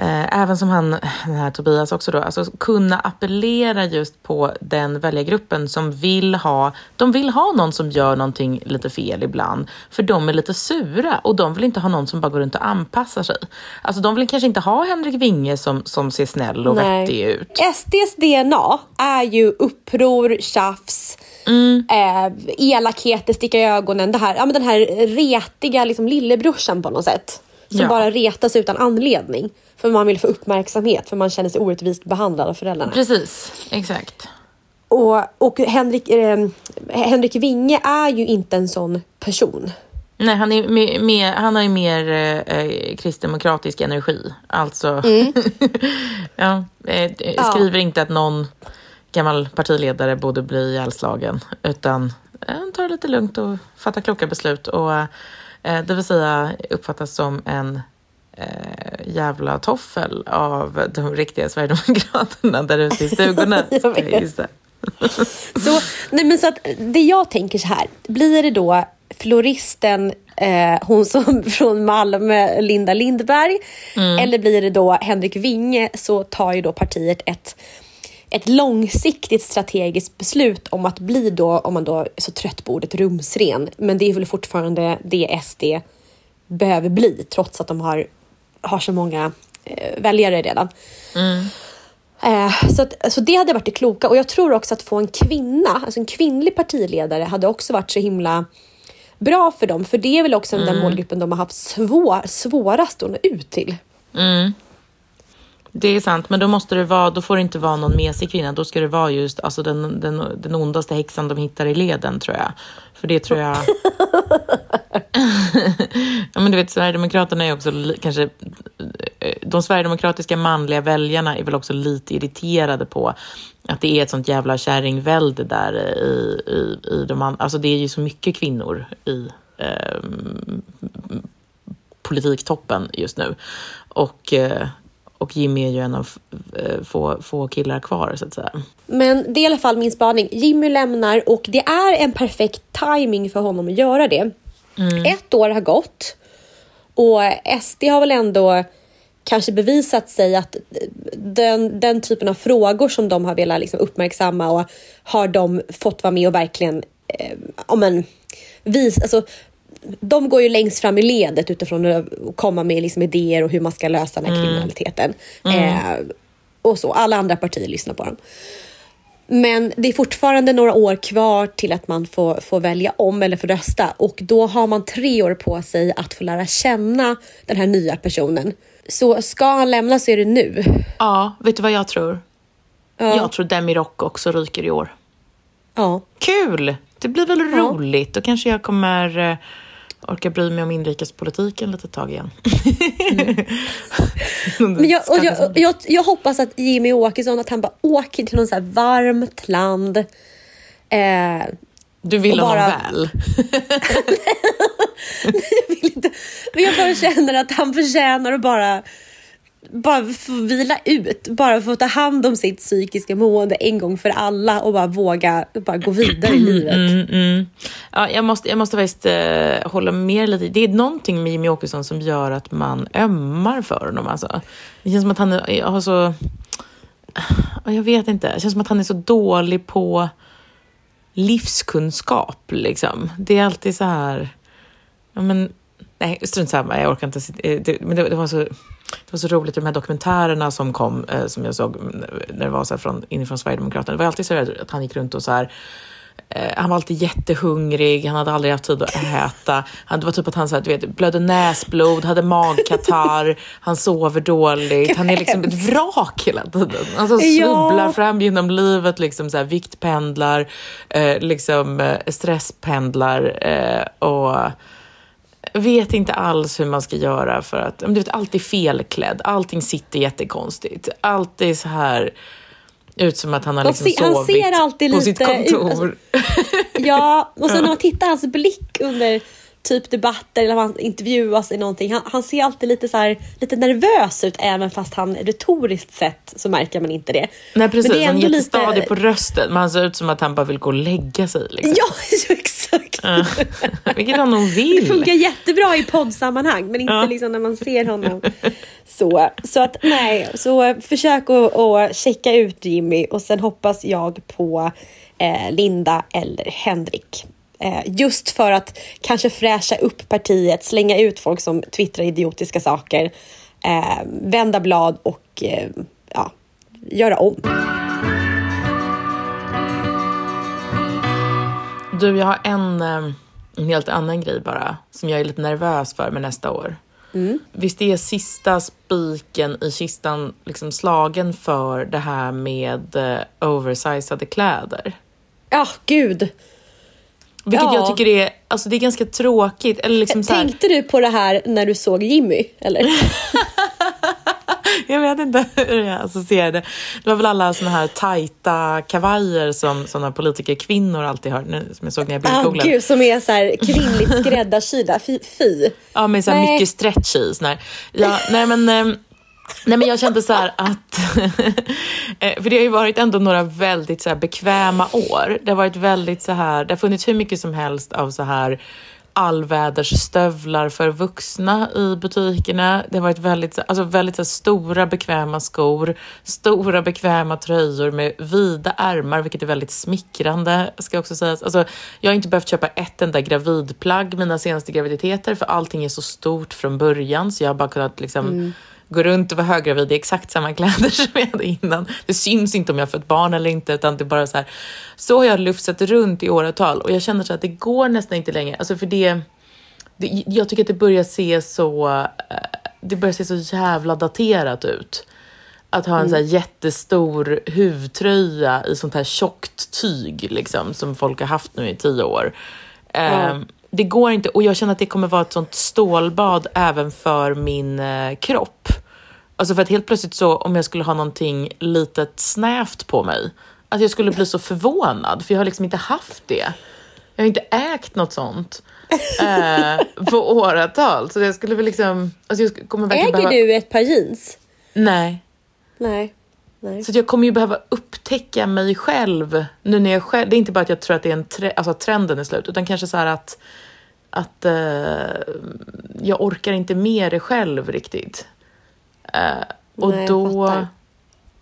Eh, även som han, den här Tobias också då, alltså kunna appellera just på den väljargruppen som vill ha, de vill ha någon som gör någonting lite fel ibland, för de är lite sura och de vill inte ha någon som bara går runt och anpassar sig. Alltså de vill kanske inte ha Henrik Winge som, som ser snäll och Nej. vettig ut. SDs DNA är ju uppror, tjafs, mm. eh, elakheter, sticka i ögonen, det här, ja, men den här retiga liksom, lillebrorsan på något sätt. Som ja. bara retas utan anledning. För man vill få uppmärksamhet, för man känner sig orättvist behandlad av föräldrarna. Precis, exakt. Och, och Henrik, eh, Henrik Winge är ju inte en sån person. Nej, han, är mer, mer han har ju mer eh, kristdemokratisk energi. Alltså, mm. *laughs* ja, eh, skriver ja. inte att någon gammal partiledare borde bli ihjälslagen, utan eh, tar det lite lugnt och fattar kloka beslut. Och, eh, det vill säga uppfattas som en eh, jävla toffel av de riktiga Sverigedemokraterna där ute i *laughs* stugorna. vet. *laughs* så, nej men så att det jag tänker så här, blir det då floristen, eh, hon som *laughs* från Malmö, Linda Lindberg, mm. eller blir det då Henrik Winge så tar ju då partiet ett ett långsiktigt strategiskt beslut om att bli då, om man då är så trött på ordet rumsren, men det är väl fortfarande det SD behöver bli trots att de har har så många eh, väljare redan. Mm. Eh, så, att, så det hade varit det kloka och jag tror också att få en kvinna, alltså en kvinnlig partiledare hade också varit så himla bra för dem, för det är väl också mm. den målgruppen de har haft svår, svårast att nå ut till. Mm. Det är sant, men då måste det vara, då får det inte vara någon mesig kvinna. Då ska det vara just alltså den, den, den ondaste häxan de hittar i leden, tror jag. För det tror jag... *laughs* ja, men du vet, Sverigedemokraterna är också kanske... De sverigedemokratiska manliga väljarna är väl också lite irriterade på att det är ett sånt jävla kärringvälde där i, i, i de andra... Alltså det är ju så mycket kvinnor i eh, politiktoppen just nu. Och eh, och Jimmy är ju en av eh, få, få killar kvar så att säga. Men det är i alla fall min spaning. Jimmy lämnar och det är en perfekt timing för honom att göra det. Mm. Ett år har gått och SD har väl ändå kanske bevisat sig att den, den typen av frågor som de har velat liksom uppmärksamma och har de fått vara med och verkligen eh, om en, vis, alltså, de går ju längst fram i ledet utifrån att komma med liksom idéer och hur man ska lösa den här mm. kriminaliteten. Mm. Eh, och så. Alla andra partier lyssnar på dem. Men det är fortfarande några år kvar till att man får, får välja om eller får rösta och då har man tre år på sig att få lära känna den här nya personen. Så ska han lämna så är det nu. Ja, vet du vad jag tror? Ja. Jag tror Demi Rock också ryker i år. Ja. Kul! Det blir väl ja. roligt. Då kanske jag kommer eh, orka bry mig om inrikespolitiken lite tag igen. Mm. *laughs* Men jag, och jag, jag, jag, hoppas att Jimmy Åkesson att han bara åker till något så varmt land. Eh, du vill honom bara... väl? *laughs* jag vill inte. Men jag bara känner att han förtjänar att bara bara få vila ut, bara få ta hand om sitt psykiska mående en gång för alla och bara våga bara gå vidare i livet. Mm, mm. Ja, jag, måste, jag måste faktiskt uh, hålla med lite. Det är någonting med Jimmy Åkesson som gör att man ömmar för honom. Alltså. Det känns som att han har så... Jag vet inte. Det känns som att han är så dålig på livskunskap. Liksom. Det är alltid så här... Ja, men, nej, strunt samma. Jag orkar inte. Eh, det, men det, det var så det var så roligt, de här dokumentärerna som kom, eh, som jag såg när det var så här från, inifrån Sverigedemokraterna, det var alltid så att han gick runt och så här, eh, han var alltid jättehungrig, han hade aldrig haft tid att äta. Han, det var typ att han så här, du vet, blödde näsblod, hade magkatarr, *laughs* han sover dåligt. Han är liksom ett vrak hela tiden. Han så snubblar ja. fram genom livet, liksom så här, viktpendlar, eh, liksom, eh, stresspendlar eh, och vet inte alls hur man ska göra för att, du vet, allt är felklädd, allting sitter jättekonstigt, allt är så här ut som att han har liksom se, sovit han ser alltid på lite, sitt kontor. ja, och sen när man tittar hans blick under typ debatter eller han intervjuas i någonting. Han, han, ser alltid lite, så här, lite nervös ut även fast han retoriskt sett så märker man inte det. Nej precis, det är han är jättestadig lite... på rösten men han ser ut som att han bara vill gå och lägga sig. Liksom. Ja, *laughs* exakt. Uh, vilket han nog vill. Det funkar jättebra i poddsammanhang men inte uh. liksom när man ser honom. Så, så att nej, så försök att, att checka ut Jimmy och sen hoppas jag på eh, Linda eller Henrik. Eh, just för att kanske fräscha upp partiet, slänga ut folk som twittrar idiotiska saker, eh, vända blad och eh, ja, göra om. Du, jag har en, en helt annan grej bara som jag är lite nervös för med nästa år. Mm. Visst är sista spiken i kistan liksom slagen för det här med oversizade kläder? Ja, oh, gud. Vilket ja. jag tycker är, alltså det är ganska tråkigt. Eller liksom så här... Tänkte du på det här när du såg Jimmy? Eller? *laughs* jag vet inte hur jag associerade. Det var väl alla såna här tajta kavajer som såna politikerkvinnor alltid har, som jag såg när jag bildgooglade. Ah, gud, som är så här kvinnligt skräddarsydda, fy, fy. Ja, med så här mycket stretch i. Ja, nej men... Nej men jag kände så att, *laughs* eh, för det har ju varit ändå några väldigt så här bekväma år. Det har varit väldigt så här, det har funnits hur mycket som helst av så här allvädersstövlar för vuxna i butikerna. Det har varit väldigt, alltså väldigt så stora bekväma skor, stora bekväma tröjor med vida ärmar, vilket är väldigt smickrande ska också sägas. Alltså, jag har inte behövt köpa ett enda gravidplagg mina senaste graviditeter för allting är så stort från början så jag har bara kunnat liksom mm gå runt och vara höggravid i exakt samma kläder *laughs* som jag hade innan. Det syns inte om jag har fått barn eller inte, utan det är bara så här. Så har jag lufsat runt i åratal och jag känner så att det går nästan inte längre. Alltså för det, det jag tycker att det börjar se så, eh, det börjar se så jävla daterat ut. Att ha en mm. så här jättestor huvtröja i sånt här tjockt tyg liksom, som folk har haft nu i tio år. Mm. Um, det går inte och jag känner att det kommer vara ett sånt stålbad även för min eh, kropp. Alltså för att helt plötsligt så om jag skulle ha någonting litet snävt på mig, att jag skulle bli så förvånad för jag har liksom inte haft det. Jag har inte ägt något sånt *laughs* eh, på åratal. Så jag skulle väl liksom... Alltså jag kommer Äger behöva... du ett par jeans? Nej. Nej. Nej. Så jag kommer ju behöva upptäcka mig själv nu när jag själv... Det är inte bara att jag tror att det är en tre, alltså trenden är slut, utan kanske så här att, att uh, jag orkar inte med det själv riktigt. Uh, och Nej, då...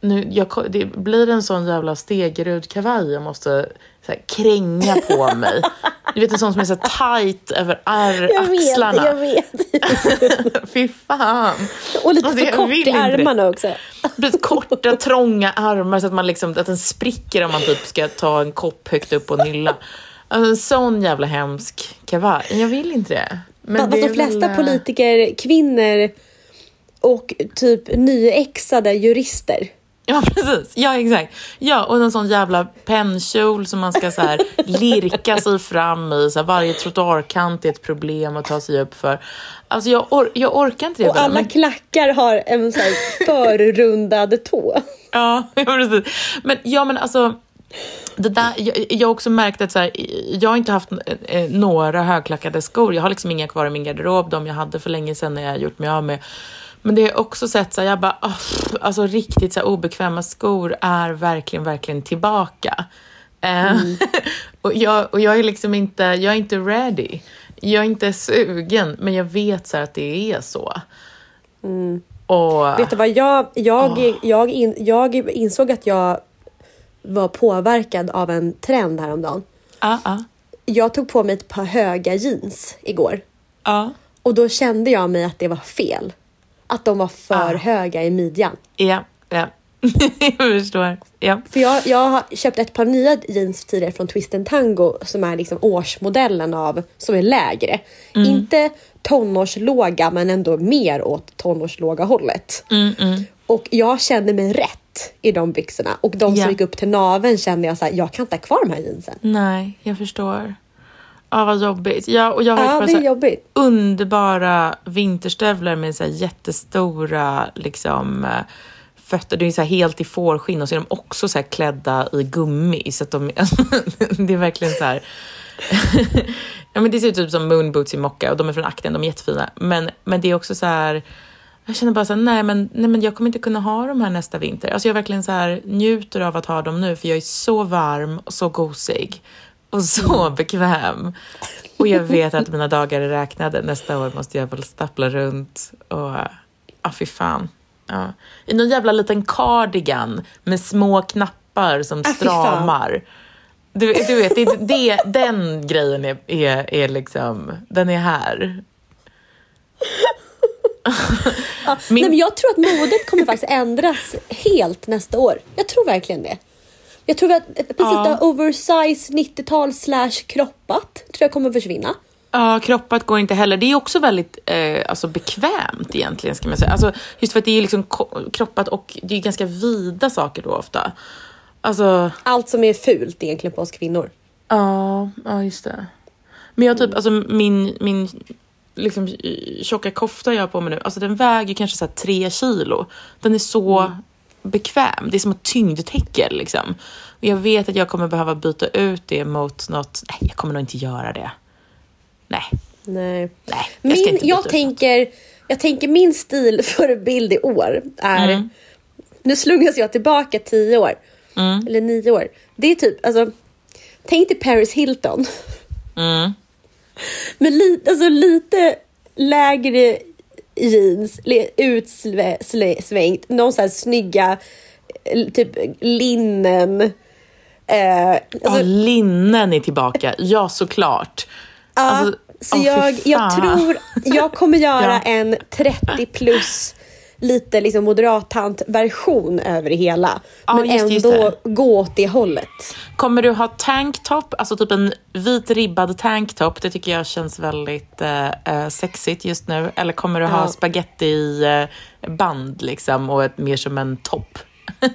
nu, jag, det blir en sån jävla Stegerud-kavaj jag måste så här, kränga på mig. *laughs* Du vet en sån som är så tight över ar- jag vet, axlarna. Jag vet, *laughs* Fy fan. Och lite Alltså, för kort i armarna också. Lite korta, trånga armar så att, man liksom, att den spricker om man typ ska ta en kopp högt upp och nylla. Alltså, en sån jävla hemsk kavaj. Jag vill inte det. Men Fast de flesta väl, politiker, kvinnor och typ nyexade jurister. Ja, *laughs* precis. Ja, exakt. Ja, och en sån jävla pennkjol som man ska så här *laughs* lirka sig fram i. Så här, varje trottoarkant är ett problem att ta sig upp för. Alltså, jag, or- jag orkar inte det. Och bara. alla Men- klackar har en så här *laughs* förrundad tå. Ja, ja, precis. Men, ja, men alltså... Det där, jag, har också märkt att så här, jag har inte haft eh, några högklackade skor. Jag har liksom inga kvar i min garderob. De jag hade för länge sedan när jag gjort mig av med. Men det jag också sett så här, jag bara, oh, alltså riktigt så här, obekväma skor är verkligen, verkligen tillbaka. Eh, *laughs* och, jag, och jag är liksom inte, jag är inte ready. Jag är inte sugen, men jag vet så att det är så. Och, Vet du vad, jag, jag, jag, in, jag insåg att jag var påverkad av en trend häromdagen. ja, ja, Jag tog på mig ett par höga jeans igår. ja, Och då kände jag mig att det var fel. Att de var för Ah. höga i midjan. ja, ja. *laughs* jag förstår. Ja. För jag, jag har köpt ett par nya jeans tidigare från Twist and Tango som är liksom årsmodellen av, som är lägre. Mm. Inte tonårslåga men ändå mer åt tonårslåga hållet. Mm, Och jag kände mig rätt i de byxorna och de Ja. som gick upp till naveln kände jag så här, jag kan inte ha kvar de här jeansen. Nej, jag förstår. Ja, vad jobbigt. Ja, och jag har det är här jobbigt. underbara vinterstövlar med så jättestora liksom, eh, fötter. De är så helt i fårskinn och så är de också så klädda i gummi. Så de, *laughs* det är verkligen så här... *laughs* ja, men det ser ut typ som moonboots i mocka och de är från akten, de är jättefina. Men, men det är också så här... Jag känner bara så här, nej men, nej men jag kommer inte kunna ha de här nästa vinter. Alltså jag verkligen så här njuter av att ha dem nu för jag är så varm och så gosig och så bekväm. Och jag vet att mina dagar är räknade. Nästa år måste jag väl stappla runt och, ja fy fan. Ja. I någon jävla liten cardigan med små knappar som fan. stramar. Du, du vet, det, det, den grejen är, är, är liksom, den är här. Min- Nej, men jag tror att modet kommer faktiskt ändras helt nästa år. Jag tror verkligen det. Jag tror att precis Ja. det oversize 90-tal slash kroppat tror jag kommer försvinna. Ja, kroppat går inte heller. Det är också väldigt eh, alltså bekvämt egentligen, ska man säga. Alltså, just för att det är liksom kroppat och det är ganska vida saker då ofta. Alltså, Allt som är fult egentligen på oss kvinnor. ja, ja just det. Men jag typ, alltså min, min liksom, tjocka kofta jag har på mig nu, alltså den väger kanske så tre kilo. Den är så bekväm. Det är som ett tyngdtäcke liksom. Och jag vet att jag kommer behöva byta ut det mot något, nej jag kommer nog inte göra det. Nej. Nej. Nej, jag ska Min, inte byta jag, ut tänker, jag tänker min stilförebild i år är... Mm. Nu slungas jag tillbaka tio år. Mm. Eller nio år. Det är typ, alltså... Tänk dig Paris Hilton. Mm. Men lite, alltså lite lägre jeans, utsvängt, någon sån här snygga, eh, typ linnen. Eh, alltså, Ja, linnen är tillbaka. Ja, såklart. Ja, Alltså, så fy jag, jag tror jag kommer *laughs* göra Ja. en 30 plus lite liksom moderattant-version över det hela. Ja, men just det, just ändå gå åt det hållet. Kommer du ha tanktop, alltså typ en vit ribbad tanktop? Det tycker jag känns väldigt eh, eh, sexigt just nu. Eller kommer du ha Ja. spaghetti eh, band liksom och ett, mer som en topp? *laughs*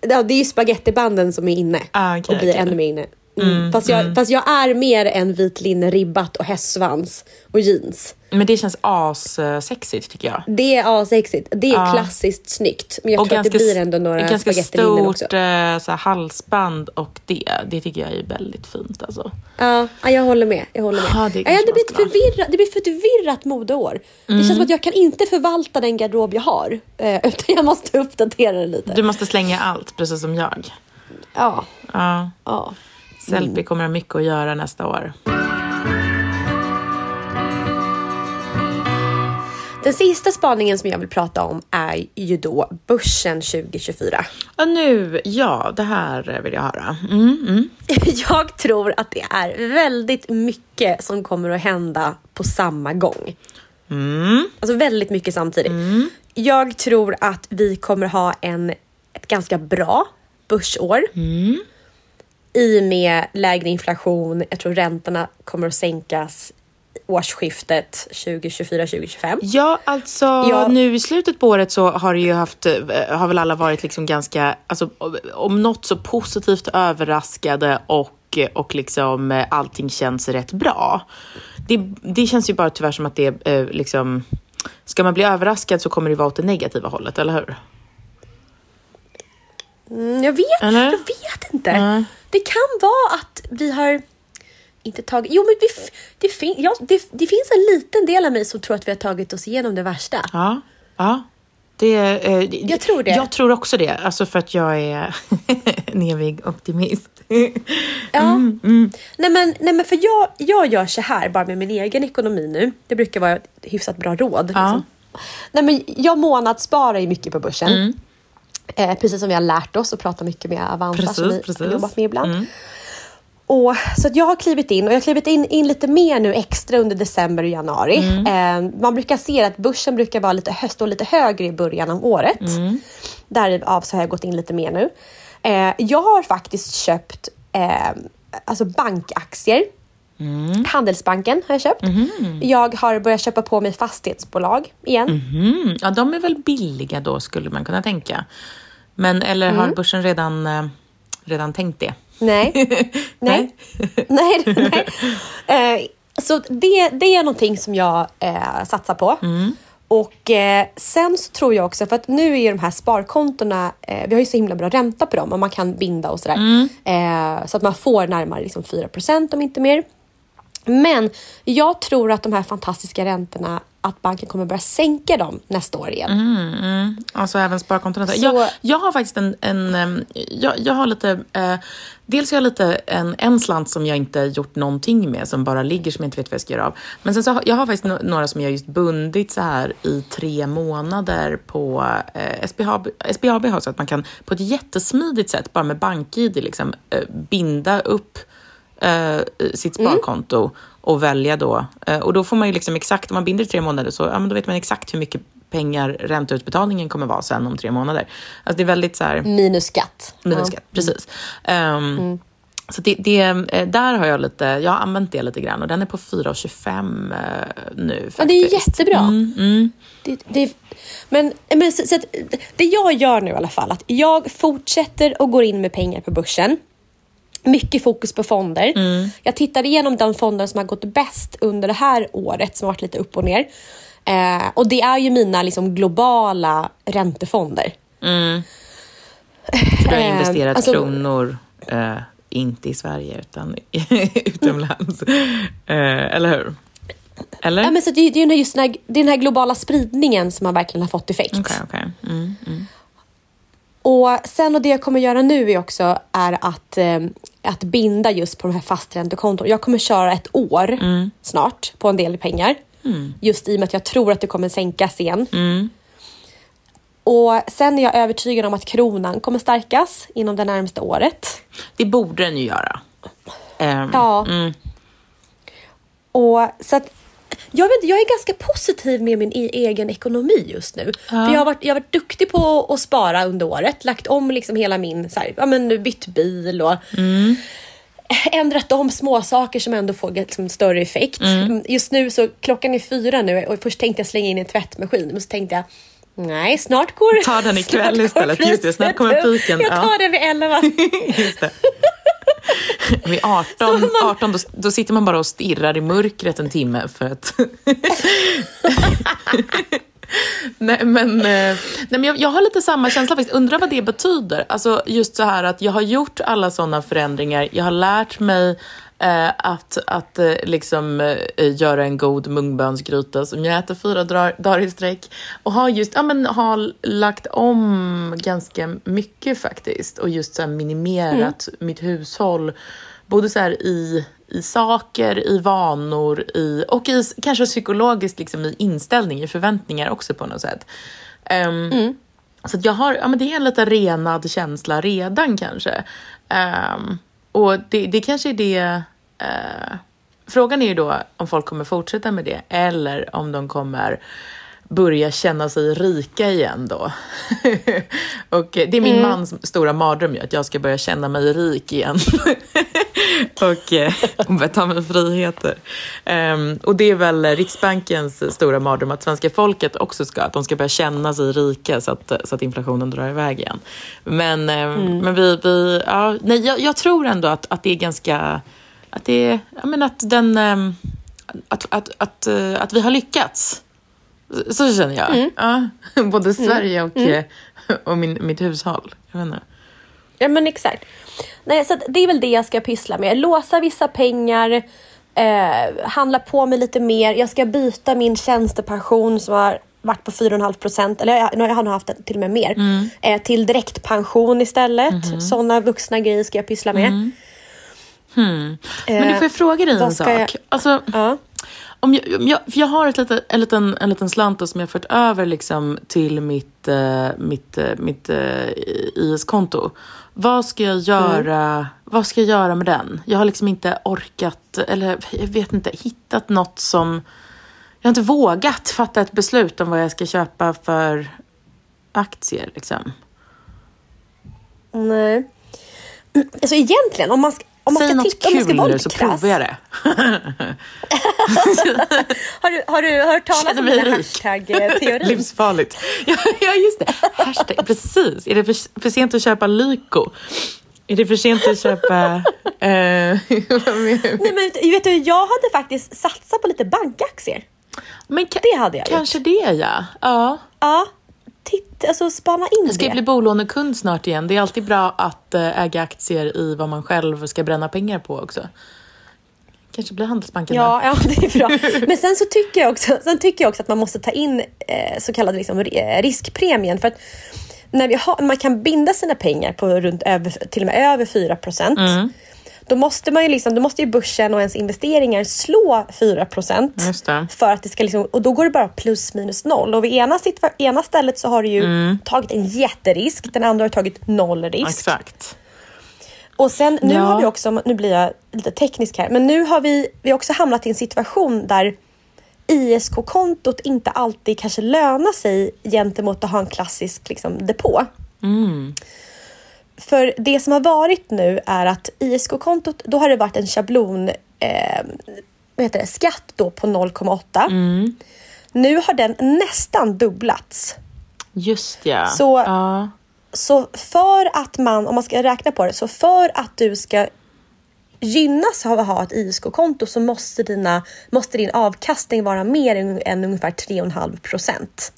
Ja, det är ju spagettibanden som är inne Ah, okej, och blir okej. ännu mer inne. Mm. fast, jag, fast jag är mer en vit linne ribbat och hästsvans och jeans. Men det känns as-sexigt tycker jag. Det är asexigt. Det är Ja. klassiskt snyggt. Men jag Och tror att det ganska blir ändå några ganska spagettilinnen också. stort eh, halsband och det, det tycker jag är väldigt fint alltså. Ja, ja, jag håller med. Jag håller med. Ja, det ja, det, blir ett förvirrat, det blir ett förvirrat modeår. Det känns som att jag kan inte förvalta den garderob jag har. eh, *laughs* Utan jag måste uppdatera den lite. Du måste slänga allt, precis som jag. Ja, Ja. ja. Sellpy kommer ha mycket att göra nästa år. Den sista spaningen som jag vill prata om är ju då börsen 2024. Ja, nu, ja, det här vill jag höra. Mm, mm. *laughs* Jag tror att det är väldigt mycket som kommer att hända på samma gång. Mm. Alltså väldigt mycket samtidigt. Jag tror att vi kommer ha en, ett ganska bra börsår. I och med lägre inflation, jag tror räntorna kommer att sänkas årsskiftet 2024-2025. Ja, alltså Ja. nu i slutet på året så har det ju haft, eh, har väl alla varit liksom ganska, alltså om något så positivt överraskade och, och liksom eh, allting känns rätt bra. Det, det känns ju bara tyvärr som att det eh, liksom, ska man bli överraskad så kommer det vara åt det negativa hållet, eller hur? Mm, jag vet, Eller? jag vet inte. Nej. Det kan vara att vi har inte tagit... Jo, men f- det, fin, ja, det, det finns en liten del av mig som tror att vi har tagit oss igenom det värsta. Ja, ja. Det, eh, det- Jag tror det. Jag tror också det, alltså för att jag är *laughs* en evig optimist. Ja. Mm, Nej, men, nej, men för jag, jag gör så här bara med min egen ekonomi nu. Det brukar vara ett hyfsat bra råd. Ja. Liksom. Nej, men jag månadssparar ju mycket på börsen. Mm. Eh, precis som vi har lärt oss och pratar mycket med Avanza Precis, som vi precis. Mm. har jobbat med ibland. Och, så att jag har klivit in och jag har klivit in, in lite mer nu extra under december och januari. Mm. Eh, man brukar se att börsen brukar vara lite, stå lite högre i början av året. Mm. Därav så har jag gått in lite mer nu. Eh, jag har faktiskt köpt eh, alltså bankaktier. Mm. Handelsbanken har jag köpt. Jag har börjat köpa på mig fastighetsbolag igen. Mm, ja, de är väl billiga då skulle man kunna tänka. Men eller Mm. har börsen redan, eh, redan tänkt det? Nej. *laughs* nej. *laughs* nej, nej. Eh, så det, det är någonting som jag eh, satsar på. Och eh, sen så tror jag också, för att nu är de här sparkontona, eh, vi har ju så himla bra ränta på dem och man kan binda och sådär. Eh, så att man får närmare liksom 4% om inte mer. Men jag tror att de här fantastiska räntorna, att banken kommer börja sänka dem nästa år igen. Alltså även sparkontona. Så- Jag, jag har faktiskt en... en jag, jag har lite... Eh, dels har jag lite en, en slant som jag inte gjort någonting med, som bara ligger som jag inte vet vad jag ska göra av. Men sen så har jag har faktiskt no- några som jag just bundit så här i tre månader på eh, SBAB. SBAB har så att man kan på ett jättesmidigt sätt, bara med bank-id, liksom, eh, binda upp eh, sitt sparkonto och välja då. Eh, och då får man ju liksom exakt, om man binder tre månader så ja, men då vet man exakt hur mycket pengar ränteutbetalningen kommer vara sen om tre månader. Alltså det är väldigt så här, Minus skatt. minus skatt, precis. Ehm, Så det, det, eh, där har jag lite, jag har använt det lite grann och den är på 4,25 eh, nu faktiskt. Ja, det är jättebra. Mm, Det, det, men men så, så att, det jag gör nu i alla fall, att jag fortsätter och går in med pengar på börsen. Mycket fokus på fonder. Jag tittar igenom de fonder som har gått bäst under det här året, som har varit lite upp och ner. Eh, och det är ju mina liksom, globala räntefonder. För du har Eh, investerat alltså- kronor, eh, inte i Sverige utan *laughs* utomlands. Eh, eller hur? Eller? Ja, men så det, är- det är ju just den här, det är den här globala spridningen som har verkligen har fått effekt. Okej, okej. Mm, mm. Och sen och det jag kommer göra nu är också är att, eh, att binda just på de här fasträntekonton. Jag kommer köra ett år Mm. snart på en del pengar. Just i och med att jag tror att det kommer sänkas igen. Mm. Och sen är jag övertygad om att kronan kommer stärkas inom det närmaste året. Det borde den ju göra. Ehm, Ja. mm. Och så att, jag, vet, jag är ganska positiv med min e- egen ekonomi just nu. För jag, har varit, jag har varit duktig på att spara under året. Lagt om liksom hela min, så här, ja, men, bytt bil och ändrat om små saker som ändå får liksom, större effekt. Just nu så klockan är fyra nu och först tänkte jag slänga in en tvättmaskin men så tänkte jag Nej, snart går Ta den ikväll istället. Just det, snart kommer piken. Jag tar Ja. den vid elva. *laughs* Just det. Vid 18, 18 då, då sitter man bara och stirrar i mörkret en timme för att... *laughs* nej, men, eh, nej, men jag, jag har lite samma känsla faktiskt. Undrar vad det betyder. Alltså just så här att jag har gjort alla sådana förändringar. Jag har lärt mig eh, att, att eh, liksom eh, göra en god mungbönsgryta som jag äter fyra dagar, i sträck. Och har just, ja men har lagt om ganska mycket faktiskt. Och just så minimerat mitt hushåll. Både så här i, i saker, i vanor i, och i, kanske psykologiskt liksom, i inställning, i förväntningar också på något sätt. Um, mm. Så jag har, ja men det är en lite renad känsla redan kanske. Um, och det, det kanske är det... Uh, frågan är ju då om folk kommer fortsätta med det eller om de kommer börja känna sig rika igen då. *laughs* och det är min mm. mans stora mardröm ju, att jag ska börja känna mig rik igen. *laughs* och eh, börja ta mig friheter. Um, och det är väl Riksbankens stora mardröm att svenska folket också ska, att de ska börja känna sig rika så att, så att inflationen drar iväg igen. Men, um, mm. men vi, vi ja, nej, jag, jag, tror ändå att, att det är ganska, att det är, jag menar att den, um, att, att, att, uh, att vi har lyckats. Så känner jag. Mm. Ja, *laughs* både mm. Sverige och, mm. och min, mitt hushåll. Jag vet inte. Ja men exakt. Nej, så det är väl det jag ska pyssla med. Låsa vissa pengar, eh, handla på mig lite mer. Jag ska byta min tjänstepension som har varit på 4,5 procent, eller jag, jag har nog haft det till och med mer, mm. eh, till direktpension istället. Mm. Sådana vuxna grejer ska jag pyssla med. Mm. Hmm. Men du får jag fråga dig en sak? Jag... Alltså, ja. Om jag, om jag, för jag har ett litet, en, liten, en liten slant som jag fört över liksom till mitt, uh, mitt, uh, mitt eh, IS-konto. Vad ska jag göra mm. Vad ska jag göra med den? Jag har liksom inte orkat, eller jag vet inte, hittat något som... Jag har inte vågat fatta ett beslut om vad jag ska köpa för aktier. Liksom. Nej. Alltså egentligen, om man ska, om man Säg ska något titta, kul nu så provar jag det. *laughs* har, du, har du hört talas om den här hashtag-teorin? *laughs* Livsfarligt. Ja, ja, just det. Hashtag, precis. Är det för, för sent att köpa Lyko? Är det för sent att köpa... *laughs* eh, Nej, men, vet du, jag hade faktiskt satsat på lite bankaktier. Men det hade jag Kanske gjort. det, ja. Ja. ja titta, alltså spana in det. Jag ska det. bli bolånekund snart igen. Det är alltid bra att eh, äga aktier i vad man själv ska bränna pengar på också. Kanske blir Handelsbanken ja, ja, det är bra. *laughs* Men sen så tycker jag också, sen tycker jag också att man måste ta in eh, så kallad liksom, riskpremien. För att när vi har, man kan binda sina pengar på runt över, till och med över 4 procent. Mm då måste man ju liksom, då måste ju börsen och ens investeringar slå 4% För att det ska liksom, och då går det bara plus minus noll. Och vid ena, ena stället så har du ju mm. tagit en jätterisk, den andra har tagit noll risk. Exakt. Och sen nu ja. har vi också, nu blir jag lite teknisk här, men nu har vi, vi har också hamnat i en situation där ISK-kontot inte alltid kanske lönar sig gentemot att ha en klassisk liksom, depå. Mm. För det som har varit nu är att ISK-kontot, då har det varit en schablon eh, vad heter det, skatt då på 0,8. Mm. Nu har den nästan dubblats. Just ja. Så, ja. så för att man, om man ska räkna på det, så för att du ska gynnas av att ha ett ISK-konto så måste, dina, måste din avkastning vara mer än, än ungefär 3,5 procent.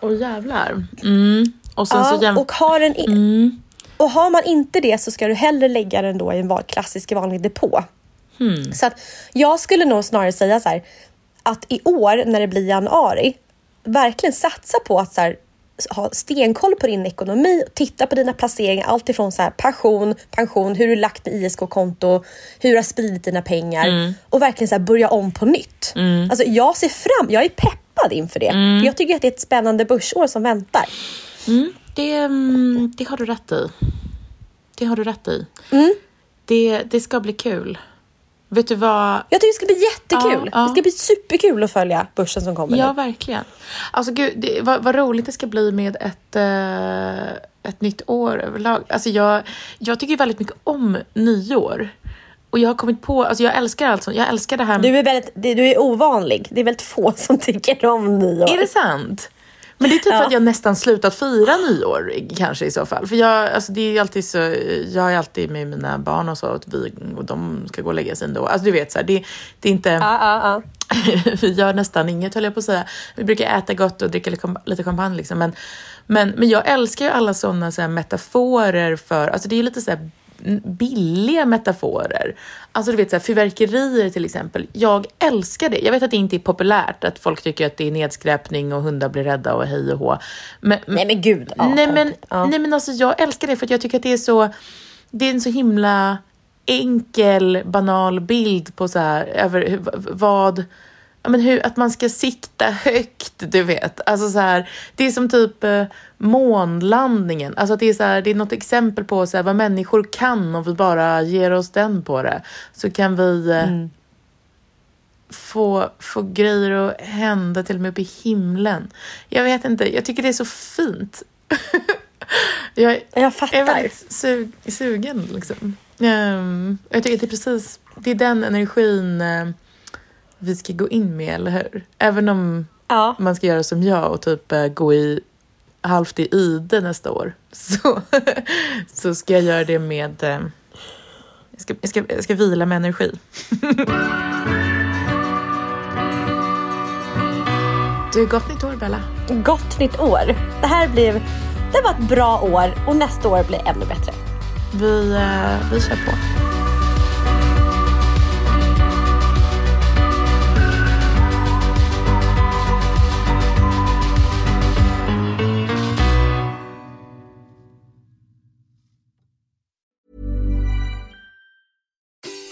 Åh jävlar. Mm. Och, sen ja, så och har en, mm. Och har man inte det så ska du hellre lägga den då i en klassisk vanlig depå. Hmm. Så att jag skulle nog snarare säga så här, att i år när det blir januari, verkligen satsa på att så här, ha stenkoll på din ekonomi, titta på dina placeringar, allt ifrån så här, pension, pension, hur du lagt med ISK-konto, hur du har spridit dina pengar mm. och verkligen så här, börja om på nytt. Mm. Alltså, jag ser fram, jag är peppad inför det. Mm. Jag tycker att det är ett spännande börsår som väntar. Mm det, mm, det har du rätt i. Det har du rätt i. Mm. Det, det ska bli kul. Vet du vad? Jag tycker det ska bli jättekul. Ja, ja. Det ska bli superkul att följa börsen som kommer Ja, nu. verkligen. Alltså gud, det, vad, vad, roligt det ska bli med ett, uh, ett nytt år överlag. Alltså jag, jag tycker väldigt mycket om nyår. Och jag har kommit på, alltså jag älskar alltså, jag älskar det här. Du är väldigt, du är ovanlig. Det är väldigt få som tycker om nyår. Är det sant? Men det är typ ja. att jag nästan slutat fira nyår kanske i så fall. För jag, alltså det är alltid så, jag är alltid med mina barn och så och, vi, och de ska gå och lägga sig ändå. Alltså du vet så här, det, det är inte... Ja, ja, *laughs* vi gör nästan inget höll jag på att säga. Vi brukar äta gott och dricka lite champagne liksom. Men, men, men jag älskar ju alla sådana så metaforer för, alltså det är lite så här billiga metaforer. Alltså du vet så här, fyrverkerier till exempel. Jag älskar det. Jag vet att det inte är populärt, att folk tycker att det är nedskräpning och hundar blir rädda och hej och hå. Men, nej men gud. Ja, nej, men, ja. nej men alltså jag älskar det för att jag tycker att det är så, det är en så himla enkel, banal bild på så här, över vad men hur, att man ska sikta högt, du vet. Alltså så här, det är som typ eh, månlandningen. Alltså det, är så här, det är något exempel på så här, vad människor kan om vi bara ger oss den på det. Så kan vi eh, mm. få, få grejer att hända till och med uppe i himlen. Jag vet inte, jag tycker det är så fint. *laughs* jag, jag fattar. är väldigt sug, sugen liksom. Um, jag tycker att det är precis, det är den energin uh, vi ska gå in med, eller hur? Även om ja. man ska göra som jag och typ uh, gå i halvt i ide nästa år *laughs* så, så ska jag göra det med... Uh, jag, ska, jag, ska, jag ska vila med energi. *laughs* Du, gott nytt år Bella. Gott nytt år. Det här blev, det var ett bra år och nästa år blir ännu bättre. Vi, uh, vi kör på.